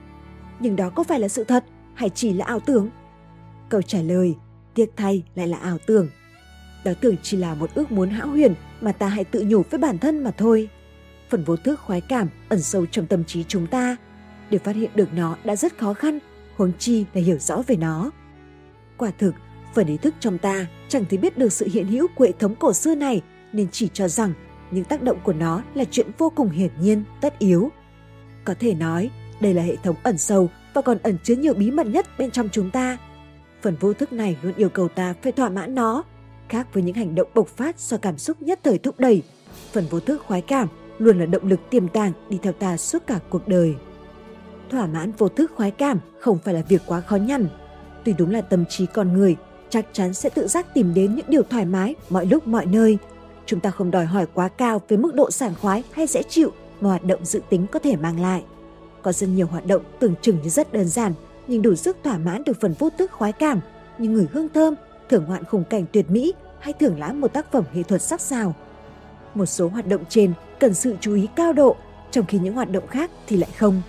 Nhưng đó có phải là sự thật hay chỉ là ảo tưởng? Câu trả lời, tiếc thay lại là ảo tưởng. Đó tưởng chỉ là một ước muốn hão huyền mà ta hãy tự nhủ với bản thân mà thôi. Phần vô thức khoái cảm ẩn sâu trong tâm trí chúng ta. Để phát hiện được nó đã rất khó khăn, huống chi là hiểu rõ về nó. Quả thực, phần ý thức trong ta chẳng thể biết được sự hiện hữu của hệ thống cổ xưa này nên chỉ cho rằng những tác động của nó là chuyện vô cùng hiển nhiên, tất yếu. Có thể nói, đây là hệ thống ẩn sâu và còn ẩn chứa nhiều bí mật nhất bên trong chúng ta. Phần vô thức này luôn yêu cầu ta phải thỏa mãn nó, khác với những hành động bộc phát do cảm xúc nhất thời thúc đẩy. Phần vô thức khoái cảm luôn là động lực tiềm tàng đi theo ta suốt cả cuộc đời. Thỏa mãn vô thức khoái cảm không phải là việc quá khó nhằn. Tuy đúng là tâm trí con người chắc chắn sẽ tự giác tìm đến những điều thoải mái mọi lúc mọi nơi. Chúng ta không đòi hỏi quá cao về mức độ sảng khoái hay dễ chịu mà hoạt động dự tính có thể mang lại. Có rất nhiều hoạt động tưởng chừng như rất đơn giản nhưng đủ sức thỏa mãn được phần vô thức khoái cảm như người hương thơm, thưởng ngoạn khung cảnh tuyệt mỹ hay thưởng lãm một tác phẩm nghệ thuật sắc sảo. Một số hoạt động trên cần sự chú ý cao độ, trong khi những hoạt động khác thì lại không.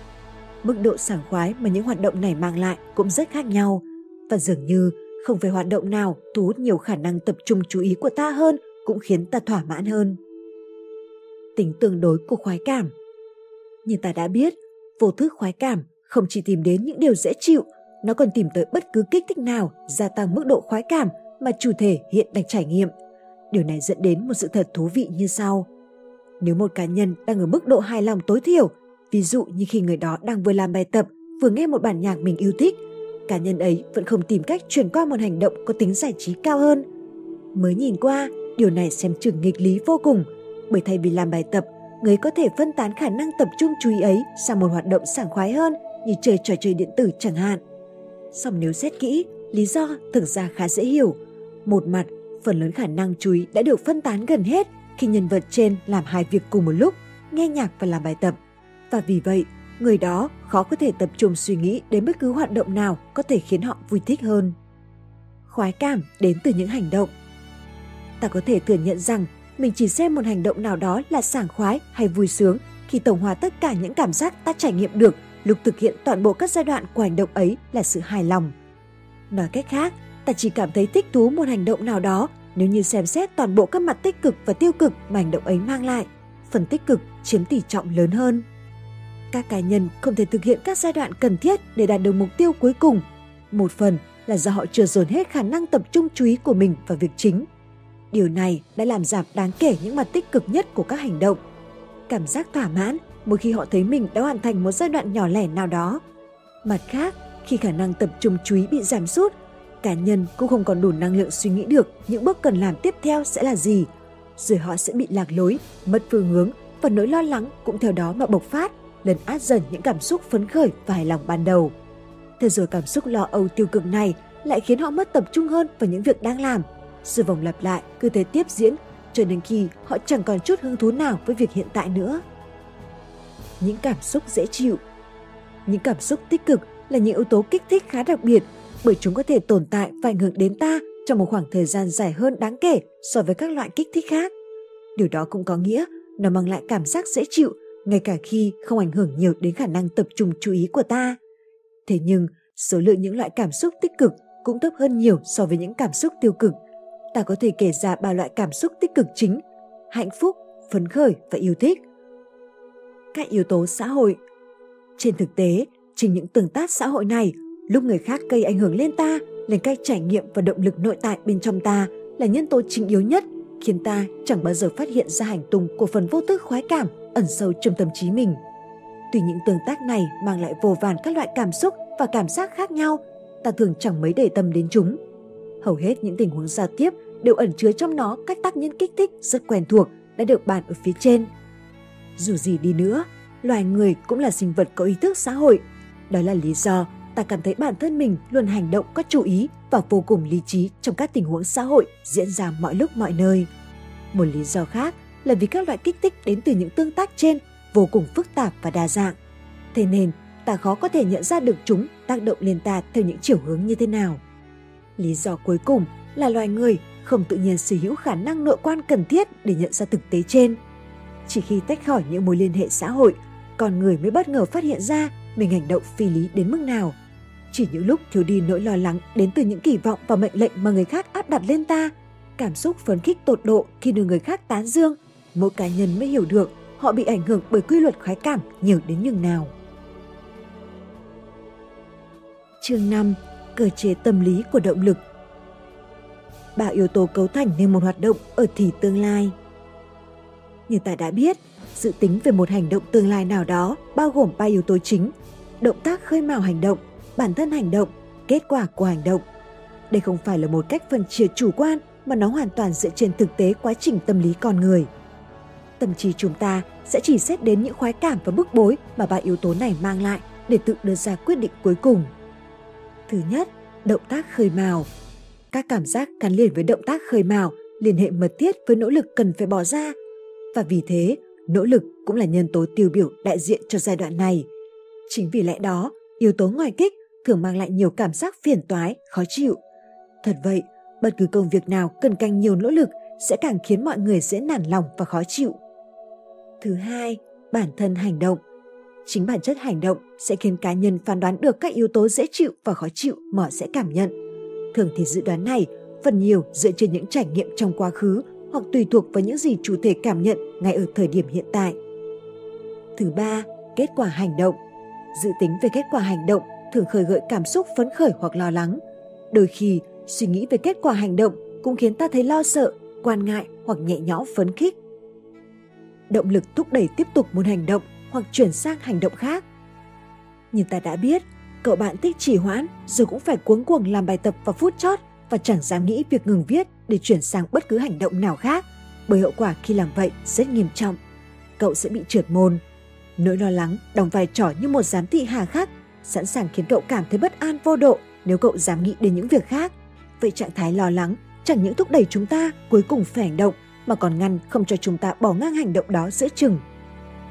Mức độ sảng khoái mà những hoạt động này mang lại cũng rất khác nhau và dường như không phải hoạt động nào thu hút nhiều khả năng tập trung chú ý của ta hơn cũng khiến ta thỏa mãn hơn. Tính tương đối của khoái cảm Như ta đã biết, vô thức khoái cảm không chỉ tìm đến những điều dễ chịu, nó còn tìm tới bất cứ kích thích nào gia tăng mức độ khoái cảm mà chủ thể hiện đang trải nghiệm. Điều này dẫn đến một sự thật thú vị như sau. Nếu một cá nhân đang ở mức độ hài lòng tối thiểu, ví dụ như khi người đó đang vừa làm bài tập, vừa nghe một bản nhạc mình yêu thích, cá nhân ấy vẫn không tìm cách chuyển qua một hành động có tính giải trí cao hơn. Mới nhìn qua, điều này xem chừng nghịch lý vô cùng, bởi thay vì làm bài tập, người có thể phân tán khả năng tập trung chú ý ấy sang một hoạt động sảng khoái hơn như chơi trò chơi điện tử chẳng hạn. Song nếu xét kỹ, lý do thực ra khá dễ hiểu. Một mặt, phần lớn khả năng chú ý đã được phân tán gần hết khi nhân vật trên làm hai việc cùng một lúc, nghe nhạc và làm bài tập. Và vì vậy, người đó khó có thể tập trung suy nghĩ đến bất cứ hoạt động nào có thể khiến họ vui thích hơn. Khoái cảm đến từ những hành động. Ta có thể thừa nhận rằng mình chỉ xem một hành động nào đó là sảng khoái hay vui sướng khi tổng hòa tất cả những cảm giác ta trải nghiệm được lúc thực hiện toàn bộ các giai đoạn của hành động ấy là sự hài lòng. Nói cách khác, ta chỉ cảm thấy thích thú một hành động nào đó nếu như xem xét toàn bộ các mặt tích cực và tiêu cực mà hành động ấy mang lại. Phần tích cực chiếm tỷ trọng lớn hơn. Các cá nhân không thể thực hiện các giai đoạn cần thiết để đạt được mục tiêu cuối cùng. Một phần là do họ chưa dồn hết khả năng tập trung chú ý của mình vào việc chính. Điều này đã làm giảm đáng kể những mặt tích cực nhất của các hành động. Cảm giác thỏa mãn mỗi khi họ thấy mình đã hoàn thành một giai đoạn nhỏ lẻ nào đó. Mặt khác, khi khả năng tập trung chú ý bị giảm sút, cá nhân cũng không còn đủ năng lượng suy nghĩ được những bước cần làm tiếp theo sẽ là gì. Rồi họ sẽ bị lạc lối, mất phương hướng và nỗi lo lắng cũng theo đó mà bộc phát, lấn át dần những cảm xúc phấn khởi và hài lòng ban đầu. Thế rồi cảm xúc lo âu tiêu cực này lại khiến họ mất tập trung hơn vào những việc đang làm. Sự vòng lặp lại cứ thế tiếp diễn, cho đến khi họ chẳng còn chút hứng thú nào với việc hiện tại nữa những cảm xúc dễ chịu. Những cảm xúc tích cực là những yếu tố kích thích khá đặc biệt, bởi chúng có thể tồn tại và ảnh hưởng đến ta trong một khoảng thời gian dài hơn đáng kể so với các loại kích thích khác. Điều đó cũng có nghĩa nó mang lại cảm giác dễ chịu ngay cả khi không ảnh hưởng nhiều đến khả năng tập trung chú ý của ta. Thế nhưng, số lượng những loại cảm xúc tích cực cũng thấp hơn nhiều so với những cảm xúc tiêu cực. Ta có thể kể ra ba loại cảm xúc tích cực chính: hạnh phúc, phấn khởi và yêu thích các yếu tố xã hội. Trên thực tế, chính những tương tác xã hội này lúc người khác gây ảnh hưởng lên ta, lên cách trải nghiệm và động lực nội tại bên trong ta là nhân tố chính yếu nhất khiến ta chẳng bao giờ phát hiện ra hành tung của phần vô thức khoái cảm ẩn sâu trong tâm trí mình. Tuy những tương tác này mang lại vô vàn các loại cảm xúc và cảm giác khác nhau, ta thường chẳng mấy để tâm đến chúng. Hầu hết những tình huống giao tiếp đều ẩn chứa trong nó các tác nhân kích thích rất quen thuộc đã được bàn ở phía trên. Dù gì đi nữa, loài người cũng là sinh vật có ý thức xã hội. Đó là lý do ta cảm thấy bản thân mình luôn hành động có chú ý và vô cùng lý trí trong các tình huống xã hội diễn ra mọi lúc mọi nơi. Một lý do khác là vì các loại kích thích đến từ những tương tác trên vô cùng phức tạp và đa dạng. Thế nên, ta khó có thể nhận ra được chúng tác động lên ta theo những chiều hướng như thế nào. Lý do cuối cùng là loài người không tự nhiên sở hữu khả năng nội quan cần thiết để nhận ra thực tế trên. Chỉ khi tách khỏi những mối liên hệ xã hội, con người mới bất ngờ phát hiện ra mình hành động phi lý đến mức nào. Chỉ những lúc thiếu đi nỗi lo lắng đến từ những kỳ vọng và mệnh lệnh mà người khác áp đặt lên ta, cảm xúc phấn khích tột độ khi được người khác tán dương, mỗi cá nhân mới hiểu được họ bị ảnh hưởng bởi quy luật khoái cảm nhiều đến nhường nào. Chương 5. Cơ chế tâm lý của động lực Ba yếu tố cấu thành nên một hoạt động ở thì tương lai. Như ta đã biết, dự tính về một hành động tương lai nào đó bao gồm ba yếu tố chính, động tác khơi mào hành động, bản thân hành động, kết quả của hành động. Đây không phải là một cách phân chia chủ quan mà nó hoàn toàn dựa trên thực tế quá trình tâm lý con người. Tâm trí chúng ta sẽ chỉ xét đến những khoái cảm và bức bối mà ba yếu tố này mang lại để tự đưa ra quyết định cuối cùng. Thứ nhất, động tác khơi mào. Các cảm giác gắn liền với động tác khơi mào liên hệ mật thiết với nỗ lực cần phải bỏ ra. Và vì thế, nỗ lực cũng là nhân tố tiêu biểu đại diện cho giai đoạn này. Chính vì lẽ đó, yếu tố ngoài kích thường mang lại nhiều cảm giác phiền toái, khó chịu. Thật vậy, bất cứ công việc nào cần canh nhiều nỗ lực sẽ càng khiến mọi người dễ nản lòng và khó chịu. Thứ hai, bản thân hành động. Chính bản chất hành động sẽ khiến cá nhân phán đoán được các yếu tố dễ chịu và khó chịu mà họ sẽ cảm nhận. Thường thì dự đoán này phần nhiều dựa trên những trải nghiệm trong quá khứ hoặc tùy thuộc vào những gì chủ thể cảm nhận ngay ở thời điểm hiện tại. Thứ ba, kết quả hành động. Dự tính về kết quả hành động thường khởi gợi cảm xúc phấn khởi hoặc lo lắng. Đôi khi, suy nghĩ về kết quả hành động cũng khiến ta thấy lo sợ, quan ngại hoặc nhẹ nhõm phấn khích. Động lực thúc đẩy tiếp tục một hành động hoặc chuyển sang hành động khác. Như ta đã biết, cậu bạn thích trì hoãn rồi cũng phải cuống cuồng làm bài tập vào phút chót và chẳng dám nghĩ việc ngừng viết để chuyển sang bất cứ hành động nào khác, bởi hậu quả khi làm vậy rất nghiêm trọng. Cậu sẽ bị trượt môn. Nỗi lo lắng đóng vai trò như một giám thị hà khắc, sẵn sàng khiến cậu cảm thấy bất an vô độ nếu cậu dám nghĩ đến những việc khác. Vậy trạng thái lo lắng chẳng những thúc đẩy chúng ta cuối cùng phải hành động mà còn ngăn không cho chúng ta bỏ ngang hành động đó giữa chừng.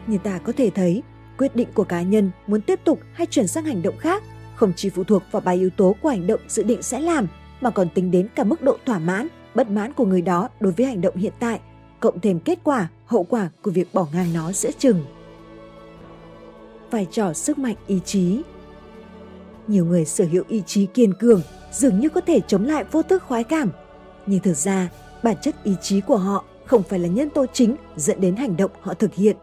Như ta có thể thấy, quyết định của cá nhân muốn tiếp tục hay chuyển sang hành động khác không chỉ phụ thuộc vào ba yếu tố của hành động dự định sẽ làm mà còn tính đến cả mức độ thỏa mãn, bất mãn của người đó đối với hành động hiện tại, cộng thêm kết quả, hậu quả của việc bỏ ngang nó giữa chừng. Vai trò sức mạnh ý chí Nhiều người sở hữu ý chí kiên cường, dường như có thể chống lại vô thức khoái cảm. Nhưng thực ra, bản chất ý chí của họ không phải là nhân tố chính dẫn đến hành động họ thực hiện.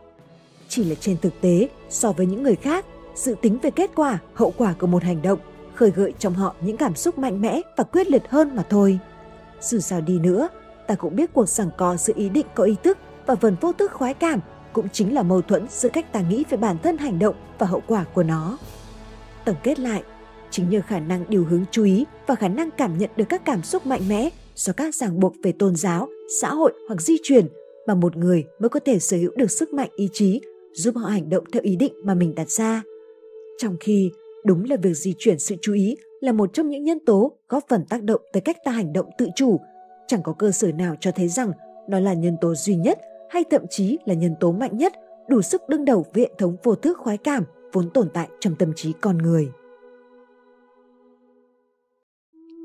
Chỉ là trên thực tế, so với những người khác, dự tính về kết quả, hậu quả của một hành động khơi gợi trong họ những cảm xúc mạnh mẽ và quyết liệt hơn mà thôi. Dù sao đi nữa, ta cũng biết cuộc giằng co giữa ý định có ý thức và vần vô thức khoái cảm cũng chính là mâu thuẫn giữa cách ta nghĩ về bản thân hành động và hậu quả của nó. Tổng kết lại, chính nhờ khả năng điều hướng chú ý và khả năng cảm nhận được các cảm xúc mạnh mẽ do các ràng buộc về tôn giáo, xã hội hoặc di truyền mà một người mới có thể sở hữu được sức mạnh ý chí giúp họ hành động theo ý định mà mình đặt ra. Trong khi đúng là việc di chuyển sự chú ý là một trong những nhân tố góp phần tác động tới cách ta hành động tự chủ, chẳng có cơ sở nào cho thấy rằng nó là nhân tố duy nhất hay thậm chí là nhân tố mạnh nhất đủ sức đương đầu với hệ thống vô thức khoái cảm vốn tồn tại trong tâm trí con người.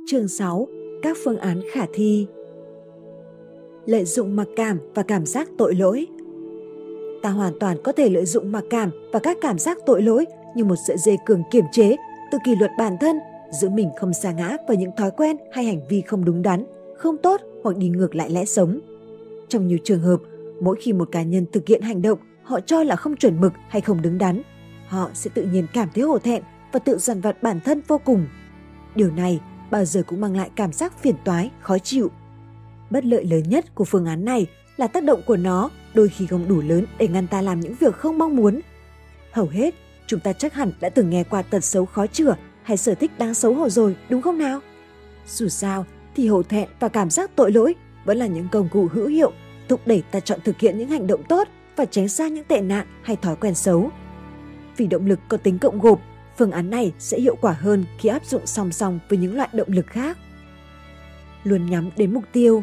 Chương 6 các phương án khả thi. Lợi dụng mặc cảm và cảm giác tội lỗi. Ta hoàn toàn có thể lợi dụng mặc cảm và các cảm giác tội lỗi như một sợi dây cường kiểm chế tự kỷ luật bản thân, giữ mình không xa ngã vào những thói quen hay hành vi không đúng đắn, không tốt hoặc đi ngược lại lẽ sống. Trong nhiều trường hợp, mỗi khi một cá nhân thực hiện hành động họ cho là không chuẩn mực hay không đứng đắn, họ sẽ tự nhiên cảm thấy hổ thẹn và tự dằn vặt bản thân vô cùng. Điều này bao giờ cũng mang lại cảm giác phiền toái, khó chịu. Bất lợi lớn nhất của phương án này là tác động của nó đôi khi không đủ lớn để ngăn ta làm những việc không mong muốn. Hầu hết, chúng ta chắc hẳn đã từng nghe qua tật xấu khó chữa hay sở thích đáng xấu hổ rồi, đúng không nào? Dù sao, thì hổ thẹn và cảm giác tội lỗi vẫn là những công cụ hữu hiệu thúc đẩy ta chọn thực hiện những hành động tốt và tránh xa những tệ nạn hay thói quen xấu. Vì động lực có tính cộng gộp, phương án này sẽ hiệu quả hơn khi áp dụng song song với những loại động lực khác. Luôn nhắm đến mục tiêu.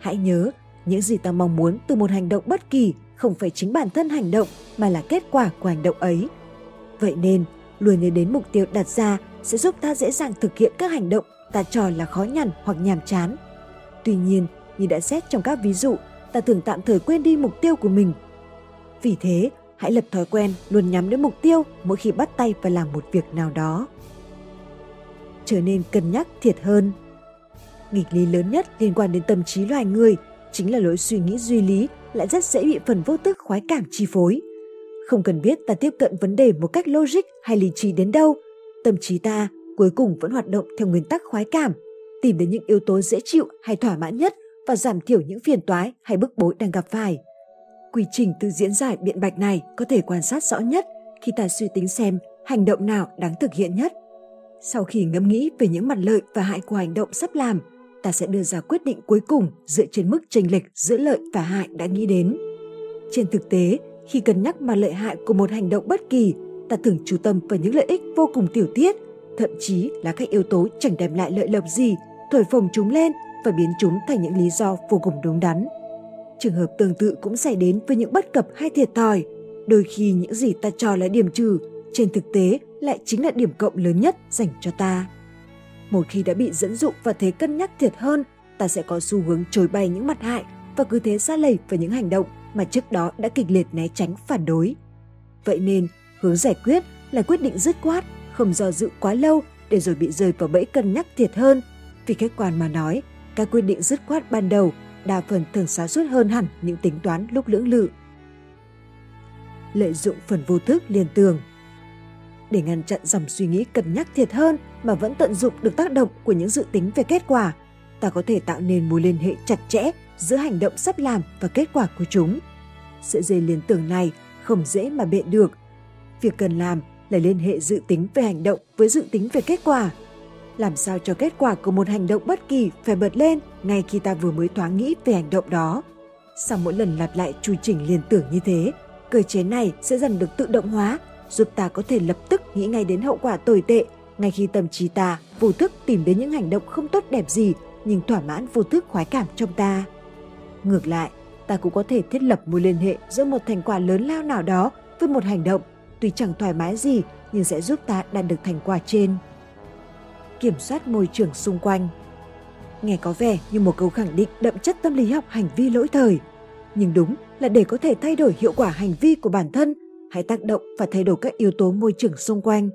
Hãy nhớ, những gì ta mong muốn từ một hành động bất kỳ không phải chính bản thân hành động mà là kết quả của hành động ấy. Vậy nên, luôn nhớ đến mục tiêu đặt ra sẽ giúp ta dễ dàng thực hiện các hành động ta cho là khó nhằn hoặc nhàm chán. Tuy nhiên, như đã xét trong các ví dụ, ta thường tạm thời quên đi mục tiêu của mình. Vì thế, hãy lập thói quen luôn nhắm đến mục tiêu mỗi khi bắt tay vào làm một việc nào đó. Trở nên cân nhắc thiệt hơn. Nghịch lý lớn nhất liên quan đến tâm trí loài người chính là lối suy nghĩ duy lý lại rất dễ bị phần vô thức khoái cảm chi phối. Không cần biết ta tiếp cận vấn đề một cách logic hay lý trí đến đâu, tâm trí ta cuối cùng vẫn hoạt động theo nguyên tắc khoái cảm, tìm đến những yếu tố dễ chịu hay thỏa mãn nhất và giảm thiểu những phiền toái hay bức bối đang gặp phải. Quy trình tự diễn giải biện bạch này có thể quan sát rõ nhất khi ta suy tính xem hành động nào đáng thực hiện nhất. Sau khi ngẫm nghĩ về những mặt lợi và hại của hành động sắp làm, ta sẽ đưa ra quyết định cuối cùng dựa trên mức chênh lệch giữa lợi và hại đã nghĩ đến. Trên thực tế, khi cân nhắc mặt lợi hại của một hành động bất kỳ, ta thường chú tâm vào những lợi ích vô cùng tiểu tiết, thậm chí là các yếu tố chẳng đem lại lợi lộc gì, thổi phồng chúng lên và biến chúng thành những lý do vô cùng đúng đắn. Trường hợp tương tự cũng xảy đến với những bất cập hay thiệt thòi. Đôi khi những gì ta cho là điểm trừ, trên thực tế lại chính là điểm cộng lớn nhất dành cho ta. Một khi đã bị dẫn dụ và thế cân nhắc thiệt hơn, ta sẽ có xu hướng chối bay những mặt hại và cứ thế xa lầy vào những hành động mà trước đó đã kịch liệt né tránh phản đối. Vậy nên, hướng giải quyết là quyết định dứt khoát, không do dự quá lâu để rồi bị rơi vào bẫy cân nhắc thiệt hơn. Vì khách quan mà nói, các quyết định dứt khoát ban đầu đa phần thường sáng suốt hơn hẳn những tính toán lúc lưỡng lự. Lợi dụng phần vô thức liền tường Để ngăn chặn dòng suy nghĩ cân nhắc thiệt hơn mà vẫn tận dụng được tác động của những dự tính về kết quả, ta có thể tạo nên mối liên hệ chặt chẽ giữa hành động sắp làm và kết quả của chúng. Sợi dây liên tưởng này không dễ mà bện được. Việc cần làm là liên hệ dự tính về hành động với dự tính về kết quả – làm sao cho kết quả của một hành động bất kỳ phải bật lên ngay khi ta vừa mới thoáng nghĩ về hành động đó. Sau mỗi lần lặp lại chu trình liên tưởng như thế, cơ chế này sẽ dần được tự động hóa, giúp ta có thể lập tức nghĩ ngay đến hậu quả tồi tệ ngay khi tâm trí ta vô thức tìm đến những hành động không tốt đẹp gì nhưng thỏa mãn vô thức khoái cảm trong ta. Ngược lại, ta cũng có thể thiết lập mối liên hệ giữa một thành quả lớn lao nào đó với một hành động tuy chẳng thoải mái gì nhưng sẽ giúp ta đạt được thành quả trên kiểm soát môi trường xung quanh. Nghe có vẻ như một câu khẳng định đậm chất tâm lý học hành vi lỗi thời, nhưng đúng là để có thể thay đổi hiệu quả hành vi của bản thân, hãy tác động và thay đổi các yếu tố môi trường xung quanh.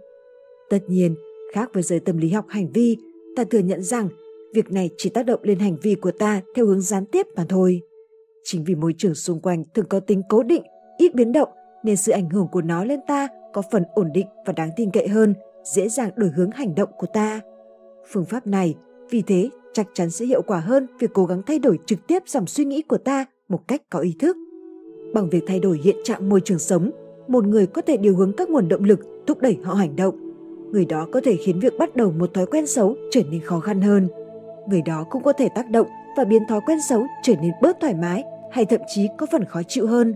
Tất nhiên, khác với giới tâm lý học hành vi, ta thừa nhận rằng việc này chỉ tác động lên hành vi của ta theo hướng gián tiếp mà thôi. Chính vì môi trường xung quanh thường có tính cố định, ít biến động nên sự ảnh hưởng của nó lên ta có phần ổn định và đáng tin cậy hơn, dễ dàng đổi hướng hành động của ta. Phương pháp này vì thế chắc chắn sẽ hiệu quả hơn việc cố gắng thay đổi trực tiếp dòng suy nghĩ của ta một cách có ý thức. Bằng việc thay đổi hiện trạng môi trường sống, một người có thể điều hướng các nguồn động lực thúc đẩy họ hành động. Người đó có thể khiến việc bắt đầu một thói quen xấu trở nên khó khăn hơn. Người đó cũng có thể tác động và biến thói quen xấu trở nên bớt thoải mái hay thậm chí có phần khó chịu hơn.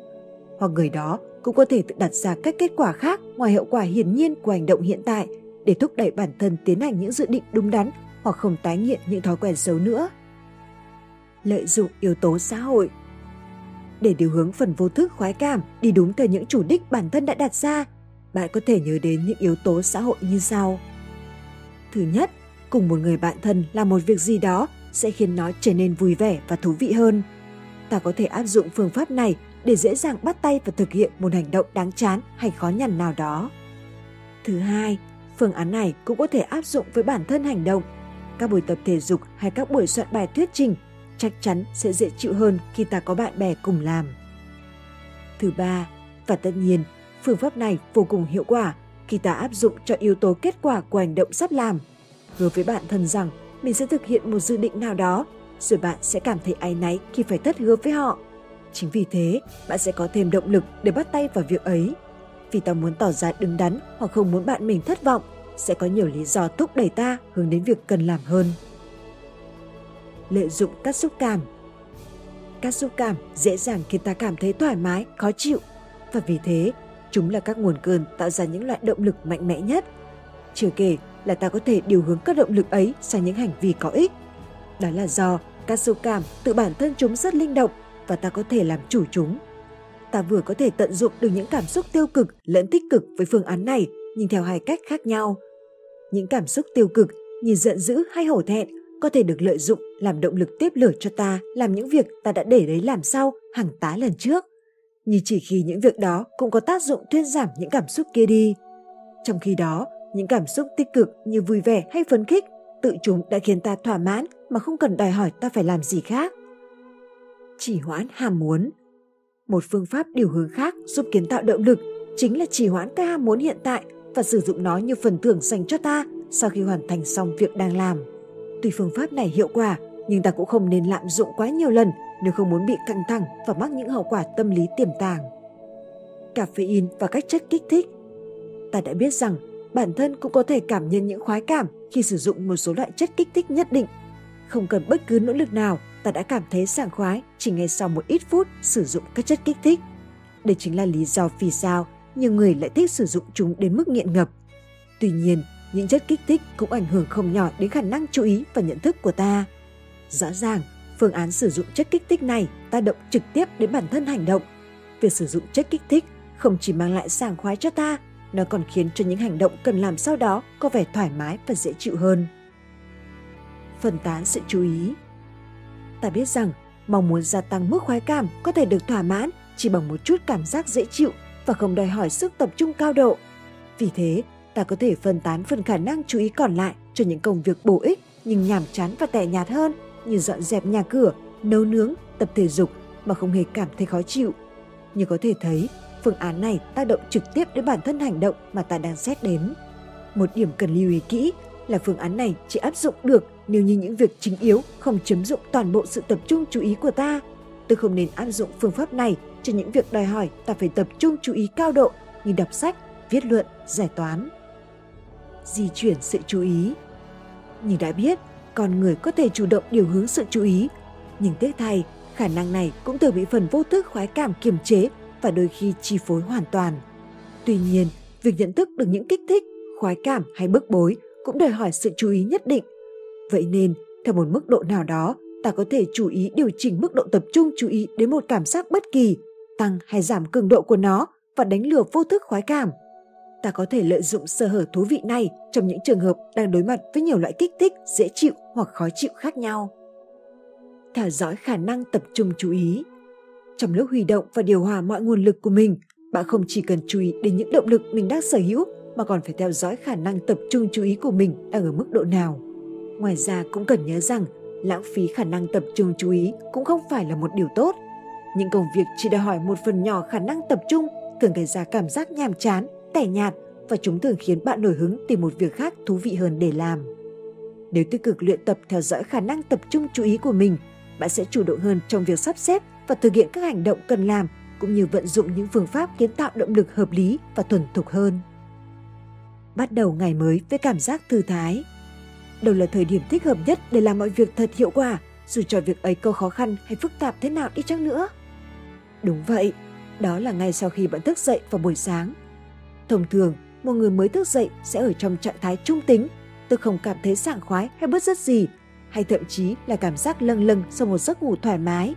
Hoặc người đó cũng có thể tự đặt ra các kết quả khác ngoài hậu quả hiển nhiên của hành động hiện tại để thúc đẩy bản thân tiến hành những dự định đúng đắn hoặc không tái nghiện những thói quen xấu nữa. Lợi dụng yếu tố xã hội Để điều hướng phần vô thức khoái cảm đi đúng theo những chủ đích bản thân đã đặt ra, bạn có thể nhớ đến những yếu tố xã hội như sau. Thứ nhất, cùng một người bạn thân làm một việc gì đó sẽ khiến nó trở nên vui vẻ và thú vị hơn. Ta có thể áp dụng phương pháp này để dễ dàng bắt tay và thực hiện một hành động đáng chán hay khó nhằn nào đó. Thứ hai, Phương án này cũng có thể áp dụng với bản thân hành động. Các buổi tập thể dục hay các buổi soạn bài thuyết trình chắc chắn sẽ dễ chịu hơn khi ta có bạn bè cùng làm. Thứ ba, và tất nhiên, phương pháp này vô cùng hiệu quả khi ta áp dụng cho yếu tố kết quả của hành động sắp làm. Hứa với bản thân rằng mình sẽ thực hiện một dự định nào đó, rồi bạn sẽ cảm thấy áy náy khi phải thất hứa với họ. Chính vì thế, bạn sẽ có thêm động lực để bắt tay vào việc ấy. Vì ta muốn tỏ ra đứng đắn hoặc không muốn bạn mình thất vọng, sẽ có nhiều lý do thúc đẩy ta hướng đến việc cần làm hơn. Lợi dụng các xúc cảm Các xúc cảm dễ dàng khiến ta cảm thấy thoải mái, khó chịu và vì thế chúng là các nguồn cơn tạo ra những loại động lực mạnh mẽ nhất. Chưa kể là ta có thể điều hướng các động lực ấy sang những hành vi có ích. Đó là do các xúc cảm tự bản thân chúng rất linh động và ta có thể làm chủ chúng. Ta vừa có thể tận dụng được những cảm xúc tiêu cực lẫn tích cực với phương án này nhưng theo hai cách khác nhau. Những cảm xúc tiêu cực như giận dữ hay hổ thẹn có thể được lợi dụng làm động lực tiếp lửa cho ta làm những việc ta đã để đấy làm sau hàng tá lần trước. Như chỉ khi những việc đó cũng có tác dụng thuyên giảm những cảm xúc kia đi. Trong khi đó, những cảm xúc tích cực như vui vẻ hay phấn khích tự chúng đã khiến ta thỏa mãn mà không cần đòi hỏi ta phải làm gì khác. Chỉ hoãn ham muốn một phương pháp điều hướng khác giúp kiến tạo động lực chính là chỉ hoãn cái ham muốn hiện tại và sử dụng nó như phần thưởng dành cho ta sau khi hoàn thành xong việc đang làm. Tuy phương pháp này hiệu quả, nhưng ta cũng không nên lạm dụng quá nhiều lần nếu không muốn bị căng thẳng và mắc những hậu quả tâm lý tiềm tàng. Caffeine và các chất kích thích Ta đã biết rằng bản thân cũng có thể cảm nhận những khoái cảm khi sử dụng một số loại chất kích thích nhất định. Không cần bất cứ nỗ lực nào, ta đã cảm thấy sảng khoái chỉ ngay sau một ít phút sử dụng các chất kích thích. Đây chính là lý do vì sao nhiều người lại thích sử dụng chúng đến mức nghiện ngập. Tuy nhiên, những chất kích thích cũng ảnh hưởng không nhỏ đến khả năng chú ý và nhận thức của ta. Rõ ràng, phương án sử dụng chất kích thích này tác động trực tiếp đến bản thân hành động. Việc sử dụng chất kích thích không chỉ mang lại sảng khoái cho ta, nó còn khiến cho những hành động cần làm sau đó có vẻ thoải mái và dễ chịu hơn. Phân tán sự chú ý Ta biết rằng mong muốn gia tăng mức khoái cảm có thể được thỏa mãn chỉ bằng một chút cảm giác dễ chịu và không đòi hỏi sức tập trung cao độ. Vì thế, ta có thể phân tán phần khả năng chú ý còn lại cho những công việc bổ ích nhưng nhàm chán và tẻ nhạt hơn như dọn dẹp nhà cửa, nấu nướng, tập thể dục mà không hề cảm thấy khó chịu. Như có thể thấy, phương án này tác động trực tiếp đến bản thân hành động mà ta đang xét đến. Một điểm cần lưu ý kỹ là phương án này chỉ áp dụng được nếu như những việc chính yếu không chiếm dụng toàn bộ sự tập trung chú ý của ta. Tôi không nên áp dụng phương pháp này cho những việc đòi hỏi ta phải tập trung chú ý cao độ như đọc sách, viết luận, giải toán. Di chuyển sự chú ý Như đã biết, con người có thể chủ động điều hướng sự chú ý, nhưng tiếc thay, khả năng này cũng thường bị phần vô thức khoái cảm kiềm chế và đôi khi chi phối hoàn toàn. Tuy nhiên, việc nhận thức được những kích thích, khoái cảm hay bức bối cũng đòi hỏi sự chú ý nhất định. Vậy nên, theo một mức độ nào đó, ta có thể chú ý điều chỉnh mức độ tập trung chú ý đến một cảm giác bất kỳ, tăng hay giảm cường độ của nó và đánh lừa vô thức khoái cảm. Ta có thể lợi dụng sơ hở thú vị này trong những trường hợp đang đối mặt với nhiều loại kích thích dễ chịu hoặc khó chịu khác nhau. Theo dõi khả năng tập trung chú ý. Trong lúc huy động và điều hòa mọi nguồn lực của mình, bạn không chỉ cần chú ý đến những động lực mình đang sở hữu mà còn phải theo dõi khả năng tập trung chú ý của mình đang ở mức độ nào. Ngoài ra cũng cần nhớ rằng lãng phí khả năng tập trung chú ý cũng không phải là một điều tốt. Những công việc chỉ đòi hỏi một phần nhỏ khả năng tập trung thường gây ra cảm giác nhàm chán, tẻ nhạt và chúng thường khiến bạn nổi hứng tìm một việc khác thú vị hơn để làm. Nếu tích cực luyện tập theo dõi khả năng tập trung chú ý của mình, bạn sẽ chủ động hơn trong việc sắp xếp và thực hiện các hành động cần làm cũng như vận dụng những phương pháp kiến tạo động lực hợp lý và thuần thục hơn. Bắt đầu ngày mới với cảm giác thư thái. Đâu là thời điểm thích hợp nhất để làm mọi việc thật hiệu quả, dù cho việc ấy có khó khăn hay phức tạp thế nào đi chăng nữa? Đúng vậy, đó là ngay sau khi bạn thức dậy vào buổi sáng. Thông thường, một người mới thức dậy sẽ ở trong trạng thái trung tính, tức không cảm thấy sảng khoái hay bứt rứt gì, hay thậm chí là cảm giác lâng lâng sau một giấc ngủ thoải mái.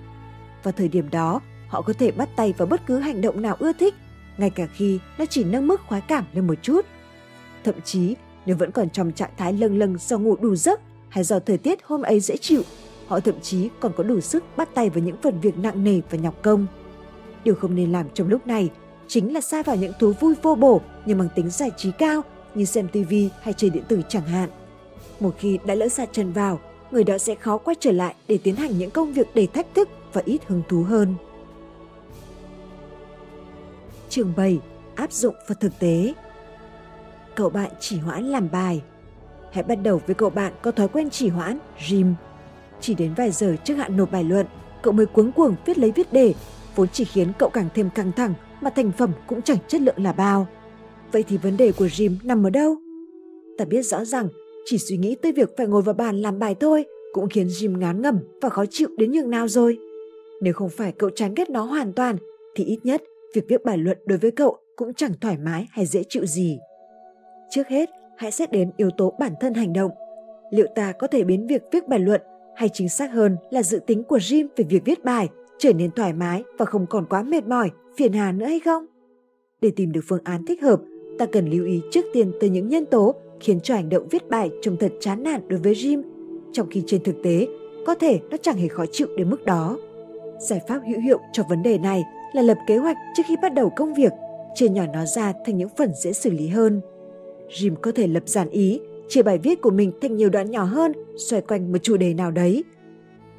Vào thời điểm đó, họ có thể bắt tay vào bất cứ hành động nào ưa thích, ngay cả khi nó chỉ nâng mức khoái cảm lên một chút. Thậm chí, nếu vẫn còn trong trạng thái lâng lâng do ngủ đủ giấc hay do thời tiết hôm ấy dễ chịu, họ thậm chí còn có đủ sức bắt tay vào những phần việc nặng nề và nhọc công. Điều không nên làm trong lúc này chính là xa vào những thú vui vô bổ nhưng mang tính giải trí cao như xem TV hay chơi điện tử chẳng hạn. Một khi đã lỡ xa chân vào, người đó sẽ khó quay trở lại để tiến hành những công việc đầy thách thức và ít hứng thú hơn. Chương 7. Áp dụng vào thực tế Cậu bạn chỉ hoãn làm bài Hãy bắt đầu với cậu bạn có thói quen chỉ hoãn, gym. Chỉ đến vài giờ trước hạn nộp bài luận, cậu mới cuống cuồng viết lấy viết đề, vốn chỉ khiến cậu càng thêm căng thẳng mà thành phẩm cũng chẳng chất lượng là bao. Vậy thì vấn đề của Jim nằm ở đâu? Ta biết rõ rằng chỉ suy nghĩ tới việc phải ngồi vào bàn làm bài thôi cũng khiến Jim ngán ngẩm và khó chịu đến nhường nào rồi. Nếu không phải cậu chán ghét nó hoàn toàn, thì ít nhất việc viết bài luận đối với cậu cũng chẳng thoải mái hay dễ chịu gì. Trước hết, hãy xét đến yếu tố bản thân hành động. Liệu ta có thể biến việc viết bài luận hay chính xác hơn là dự tính của Jim về việc viết bài trở nên thoải mái và không còn quá mệt mỏi, phiền hà nữa hay không? Để tìm được phương án thích hợp, ta cần lưu ý trước tiên tới những nhân tố khiến cho hành động viết bài trông thật chán nản đối với Jim, trong khi trên thực tế có thể nó chẳng hề khó chịu đến mức đó. Giải pháp hữu hiệu cho vấn đề này là lập kế hoạch trước khi bắt đầu công việc, chia nhỏ nó ra thành những phần dễ xử lý hơn. Jim có thể lập giản ý, chia bài viết của mình thành nhiều đoạn nhỏ hơn, xoay quanh một chủ đề nào đấy.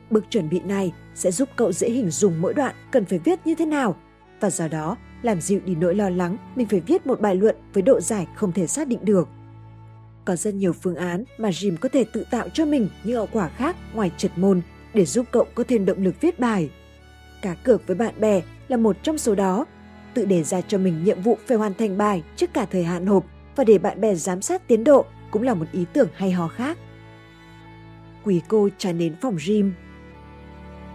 Bước chuẩn bị này sẽ giúp cậu dễ hình dung mỗi đoạn cần phải viết như thế nào và do đó làm dịu đi nỗi lo lắng mình phải viết một bài luận với độ dài không thể xác định được. Có rất nhiều phương án mà Jim có thể tự tạo cho mình những hậu quả khác ngoài trượt môn để giúp cậu có thêm động lực viết bài. Cá cược với bạn bè là một trong số đó. Tự đề ra cho mình nhiệm vụ phải hoàn thành bài trước cả thời hạn nộp và để bạn bè giám sát tiến độ cũng là một ý tưởng hay ho khác. Quý cô trả đến phòng gym.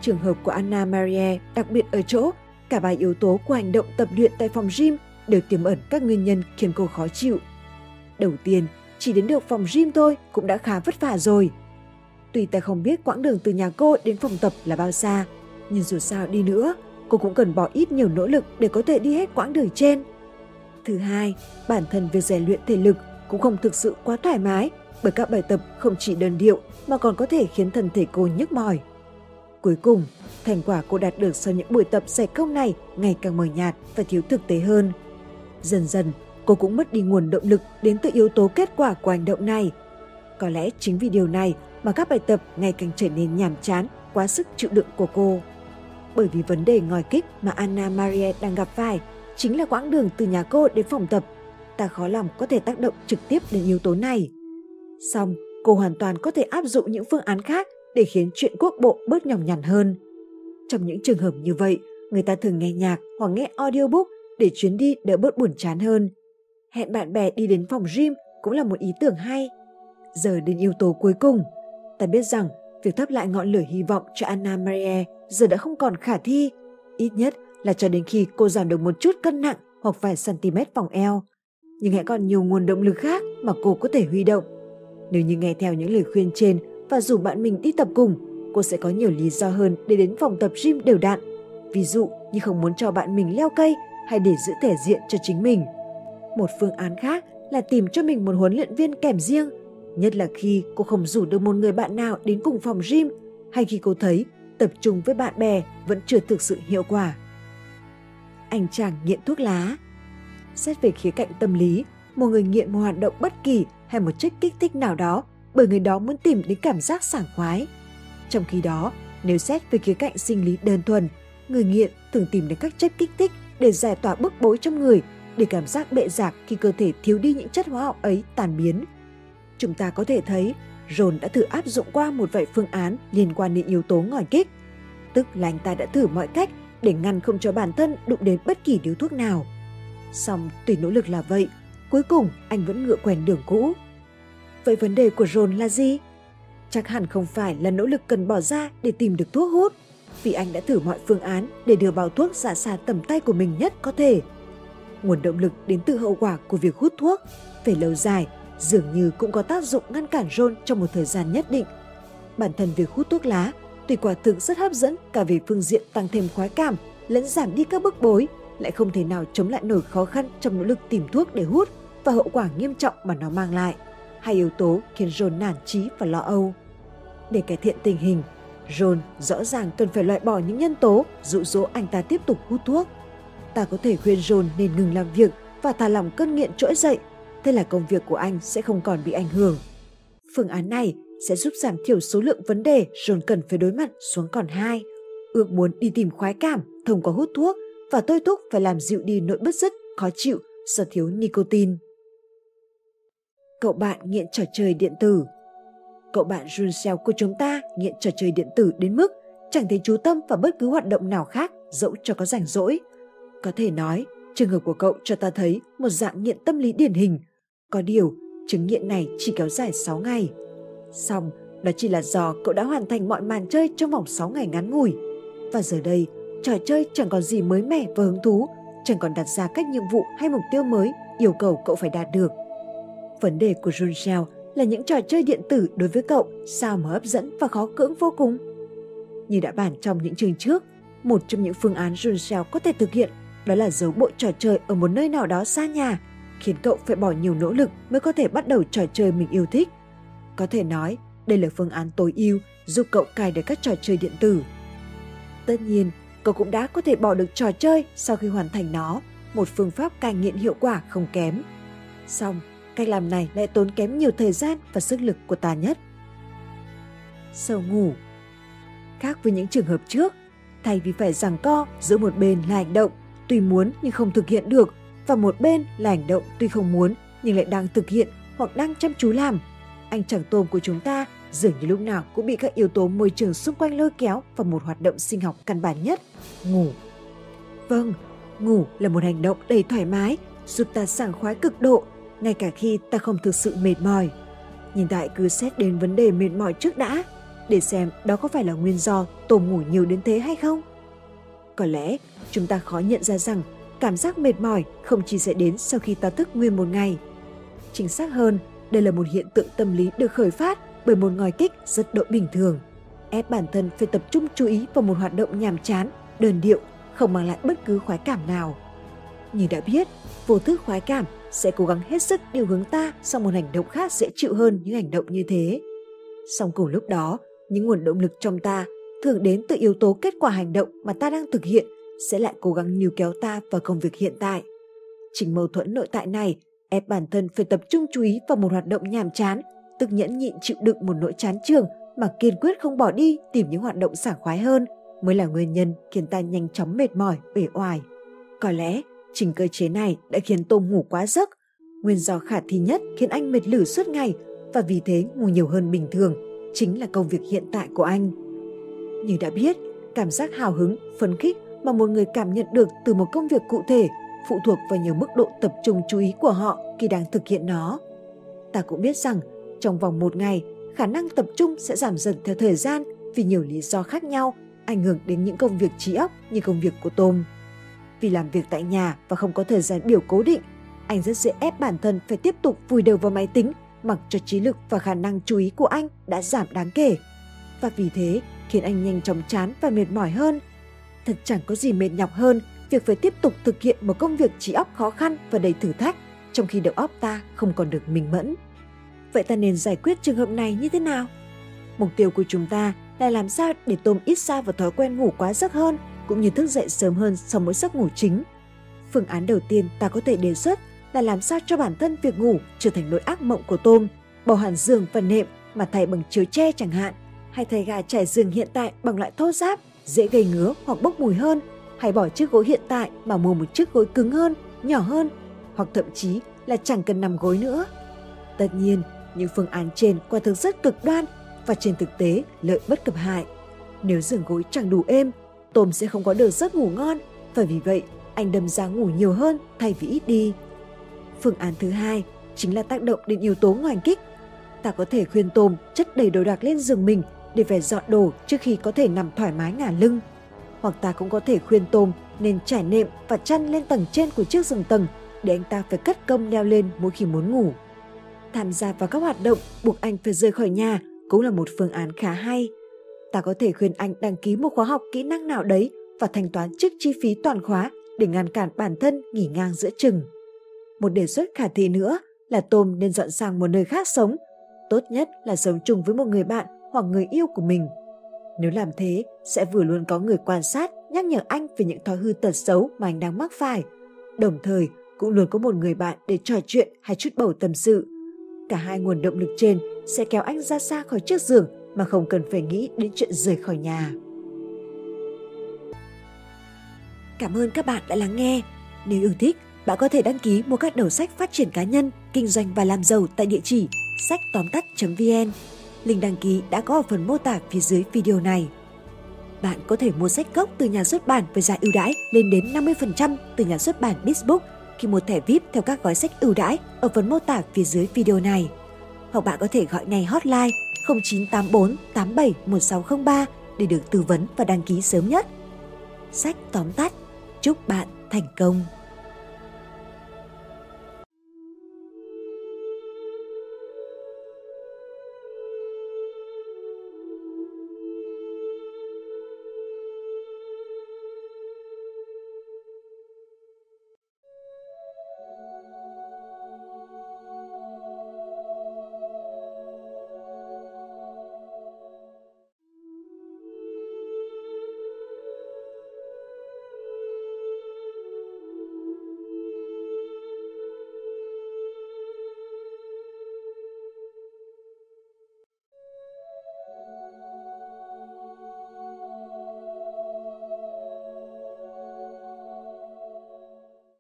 Trường hợp của Anna Marie đặc biệt ở chỗ cả ba yếu tố của hành động tập luyện tại phòng gym đều tiềm ẩn các nguyên nhân khiến cô khó chịu. Đầu tiên, chỉ đến được phòng gym thôi cũng đã khá vất vả rồi. Tuy ta không biết quãng đường từ nhà cô đến phòng tập là bao xa, nhưng dù sao đi nữa, cô cũng cần bỏ ít nhiều nỗ lực để có thể đi hết quãng đường trên. Thứ hai, bản thân việc rèn luyện thể lực cũng không thực sự quá thoải mái bởi các bài tập không chỉ đơn điệu mà còn có thể khiến thân thể cô nhức mỏi. Cuối cùng, thành quả cô đạt được sau những buổi tập giải công này ngày càng mờ nhạt và thiếu thực tế hơn. Dần dần, cô cũng mất đi nguồn động lực đến từ yếu tố kết quả của hành động này. Có lẽ chính vì điều này mà các bài tập ngày càng trở nên nhàm chán, quá sức chịu đựng của cô. Bởi vì vấn đề ngòi kích mà Anna Maria đang gặp phải chính là quãng đường từ nhà cô đến phòng tập. Ta khó lòng có thể tác động trực tiếp đến yếu tố này. Xong, cô hoàn toàn có thể áp dụng những phương án khác để khiến chuyện quốc bộ bớt nhọc nhằn hơn. Trong những trường hợp như vậy, người ta thường nghe nhạc hoặc nghe audiobook để chuyến đi đỡ bớt buồn chán hơn. Hẹn bạn bè đi đến phòng gym cũng là một ý tưởng hay. Giờ đến yếu tố cuối cùng. Ta biết rằng việc thắp lại ngọn lửa hy vọng cho Anna Maria giờ đã không còn khả thi. Ít nhất là cho đến khi cô giảm được một chút cân nặng hoặc vài cm vòng eo. Nhưng hãy còn nhiều nguồn động lực khác mà cô có thể huy động. Nếu như nghe theo những lời khuyên trên và rủ bạn mình đi tập cùng, cô sẽ có nhiều lý do hơn để đến phòng tập gym đều đặn. Ví dụ như không muốn cho bạn mình leo cây hay để giữ thể diện cho chính mình. Một phương án khác là tìm cho mình một huấn luyện viên kèm riêng, nhất là khi cô không rủ được một người bạn nào đến cùng phòng gym hay khi cô thấy tập trung với bạn bè vẫn chưa thực sự hiệu quả. Anh chàng nghiện thuốc lá Xét về khía cạnh tâm lý, một người nghiện một hoạt động bất kỳ hay một chất kích thích nào đó bởi người đó muốn tìm đến cảm giác sảng khoái. Trong khi đó, nếu xét về khía cạnh sinh lý đơn thuần, người nghiện thường tìm đến các chất kích thích để giải tỏa bức bối trong người, để cảm giác bệ giạc khi cơ thể thiếu đi những chất hóa học ấy tàn biến. Chúng ta có thể thấy Ron đã thử áp dụng qua một vài phương án liên quan đến yếu tố ngòi kích. Tức là anh ta đã thử mọi cách để ngăn không cho bản thân đụng đến bất kỳ điếu thuốc nào. Song tùy nỗ lực là vậy, cuối cùng anh vẫn ngựa quen đường cũ. Vậy vấn đề của Ron là gì? Chắc hẳn không phải là nỗ lực cần bỏ ra để tìm được thuốc hút, vì anh đã thử mọi phương án để đưa bao thuốc ra xa tầm tay của mình nhất có thể. Nguồn động lực đến từ hậu quả của việc hút thuốc, về lâu dài dường như cũng có tác dụng ngăn cản Ron trong một thời gian nhất định. Bản thân việc hút thuốc lá tuy quả thực rất hấp dẫn cả về phương diện tăng thêm khoái cảm lẫn giảm đi các bức bối, lại không thể nào chống lại nổi khó khăn trong nỗ lực tìm thuốc để hút và hậu quả nghiêm trọng mà nó mang lại. Hai yếu tố khiến John nản trí và lo âu. Để cải thiện tình hình, John rõ ràng cần phải loại bỏ những nhân tố dụ dỗ anh ta tiếp tục hút thuốc. Ta có thể khuyên John nên ngừng làm việc và thả lỏng cơn nghiện trỗi dậy, thế là công việc của anh sẽ không còn bị ảnh hưởng. Phương án này sẽ giúp giảm thiểu số lượng vấn đề John cần phải đối mặt xuống còn hai. Ước muốn đi tìm khoái cảm thông qua hút thuốc và tôi thúc phải làm dịu đi nỗi bất dứt khó chịu do thiếu nicotine. Cậu bạn nghiện trò chơi điện tử cậu bạn Junseo của chúng ta nghiện trò chơi điện tử đến mức chẳng thể chú tâm vào bất cứ hoạt động nào khác dẫu cho có rảnh rỗi. Có thể nói, trường hợp của cậu cho ta thấy một dạng nghiện tâm lý điển hình. Có điều, chứng nghiện này chỉ kéo dài 6 ngày. Xong, đó chỉ là do cậu đã hoàn thành mọi màn chơi trong vòng 6 ngày ngắn ngủi. Và giờ đây, trò chơi chẳng còn gì mới mẻ và hứng thú, chẳng còn đặt ra các nhiệm vụ hay mục tiêu mới yêu cầu cậu phải đạt được. Vấn đề của Junshell là những trò chơi điện tử đối với cậu sao mà hấp dẫn và khó cưỡng vô cùng. Như đã bàn trong những chương trước, một trong những phương án Junshell có thể thực hiện đó là giấu bộ trò chơi ở một nơi nào đó xa nhà, khiến cậu phải bỏ nhiều nỗ lực mới có thể bắt đầu trò chơi mình yêu thích. Có thể nói, đây là phương án tối ưu giúp cậu cài được các trò chơi điện tử. Tất nhiên, cậu cũng đã có thể bỏ được trò chơi sau khi hoàn thành nó, một phương pháp cai nghiện hiệu quả không kém. Xong, cách làm này lại tốn kém nhiều thời gian và sức lực của ta nhất. Sầu ngủ Khác với những trường hợp trước, thay vì phải giằng co giữa một bên là hành động tuy muốn nhưng không thực hiện được và một bên là hành động tuy không muốn nhưng lại đang thực hiện hoặc đang chăm chú làm. Anh chàng tôm của chúng ta dường như lúc nào cũng bị các yếu tố môi trường xung quanh lôi kéo vào một hoạt động sinh học căn bản nhất, ngủ. Vâng, ngủ là một hành động đầy thoải mái, giúp ta sảng khoái cực độ, ngay cả khi ta không thực sự mệt mỏi. Nhìn tại cứ xét đến vấn đề mệt mỏi trước đã, để xem đó có phải là nguyên do tôm ngủ nhiều đến thế hay không. Có lẽ chúng ta khó nhận ra rằng cảm giác mệt mỏi không chỉ sẽ đến sau khi ta thức nguyên một ngày. Chính xác hơn, đây là một hiện tượng tâm lý được khởi phát bởi một ngòi kích rất độ bình thường. Ép bản thân phải tập trung chú ý vào một hoạt động nhàm chán, đơn điệu, không mang lại bất cứ khoái cảm nào. Như đã biết, vô thức khoái cảm sẽ cố gắng hết sức điều hướng ta sang một hành động khác dễ chịu hơn những hành động như thế. Song cùng lúc đó, những nguồn động lực trong ta thường đến từ yếu tố kết quả hành động mà ta đang thực hiện sẽ lại cố gắng níu kéo ta vào công việc hiện tại. Chính mâu thuẫn nội tại này ép bản thân phải tập trung chú ý vào một hoạt động nhàm chán, tức nhẫn nhịn chịu đựng một nỗi chán trường mà kiên quyết không bỏ đi tìm những hoạt động sảng khoái hơn mới là nguyên nhân khiến ta nhanh chóng mệt mỏi, uể oải. Có lẽ trình cơ chế này đã khiến Tôm ngủ quá giấc, nguyên do khả thi nhất khiến anh mệt lử suốt ngày và vì thế ngủ nhiều hơn bình thường chính là công việc hiện tại của anh. Như đã biết, cảm giác hào hứng, phấn khích mà một người cảm nhận được từ một công việc cụ thể phụ thuộc vào nhiều mức độ tập trung chú ý của họ khi đang thực hiện nó. Ta cũng biết rằng trong vòng một ngày, khả năng tập trung sẽ giảm dần theo thời gian vì nhiều lý do khác nhau ảnh hưởng đến những công việc trí óc như công việc của Tôm. Vì làm việc tại nhà và không có thời gian biểu cố định, anh rất dễ ép bản thân phải tiếp tục vùi đầu vào máy tính mặc cho trí lực và khả năng chú ý của anh đã giảm đáng kể. Và vì thế khiến anh nhanh chóng chán và mệt mỏi hơn. Thật chẳng có gì mệt nhọc hơn việc phải tiếp tục thực hiện một công việc trí óc khó khăn và đầy thử thách trong khi đầu óc ta không còn được minh mẫn. Vậy ta nên giải quyết trường hợp này như thế nào? Mục tiêu của chúng ta là làm sao để tôm ít xa vào thói quen ngủ quá giấc hơn cũng như thức dậy sớm hơn sau mỗi giấc ngủ chính. Phương án đầu tiên ta có thể đề xuất là làm sao cho bản thân việc ngủ trở thành nỗi ác mộng của tôm, bỏ hẳn giường và nệm mà thay bằng chiếu tre chẳng hạn, hay thay gà trải giường hiện tại bằng loại thô giáp, dễ gây ngứa hoặc bốc mùi hơn, hãy bỏ chiếc gối hiện tại mà mua một chiếc gối cứng hơn, nhỏ hơn, hoặc thậm chí là chẳng cần nằm gối nữa. Tất nhiên, những phương án trên quả thực rất cực đoan và trên thực tế lợi bất cập hại. Nếu giường gối chẳng đủ êm, tôm sẽ không có được giấc ngủ ngon và vì vậy anh đâm ra ngủ nhiều hơn thay vì ít đi. Phương án thứ hai chính là tác động đến yếu tố ngoài kích. Ta có thể khuyên tôm chất đầy đồ đạc lên giường mình để phải dọn đồ trước khi có thể nằm thoải mái ngả lưng. Hoặc ta cũng có thể khuyên tôm nên trải nệm và chăn lên tầng trên của chiếc giường tầng để anh ta phải cất công leo lên mỗi khi muốn ngủ. Tham gia vào các hoạt động, buộc anh phải rời khỏi nhà cũng là một phương án khá hay. Ta có thể khuyên anh đăng ký một khóa học kỹ năng nào đấy và thanh toán trước chi phí toàn khóa để ngăn cản bản thân nghỉ ngang giữa chừng. Một đề xuất khả thi nữa là Tôm nên dọn sang một nơi khác sống. Tốt nhất là sống chung với một người bạn hoặc người yêu của mình. Nếu làm thế, sẽ vừa luôn có người quan sát, nhắc nhở anh về những thói hư tật xấu mà anh đang mắc phải. Đồng thời, cũng luôn có một người bạn để trò chuyện hay chút bầu tâm sự. Cả hai nguồn động lực trên sẽ kéo anh ra xa khỏi chiếc giường mà không cần phải nghĩ đến chuyện rời khỏi nhà. Cảm ơn các bạn đã lắng nghe. Nếu yêu thích, bạn có thể đăng ký mua các đầu sách phát triển cá nhân, kinh doanh và làm giàu tại địa chỉ sách tóm tắt.vn. Link đăng ký đã có ở phần mô tả phía dưới video này. Bạn có thể mua sách gốc từ nhà xuất bản với giá ưu đãi lên đến 50% từ nhà xuất bản Bizbook khi mua thẻ VIP theo các gói sách ưu đãi ở phần mô tả phía dưới video này. Hoặc bạn có thể gọi ngay hotline 0984 87 1603 để được tư vấn và đăng ký sớm nhất. Sách tóm tắt. Chúc bạn thành công!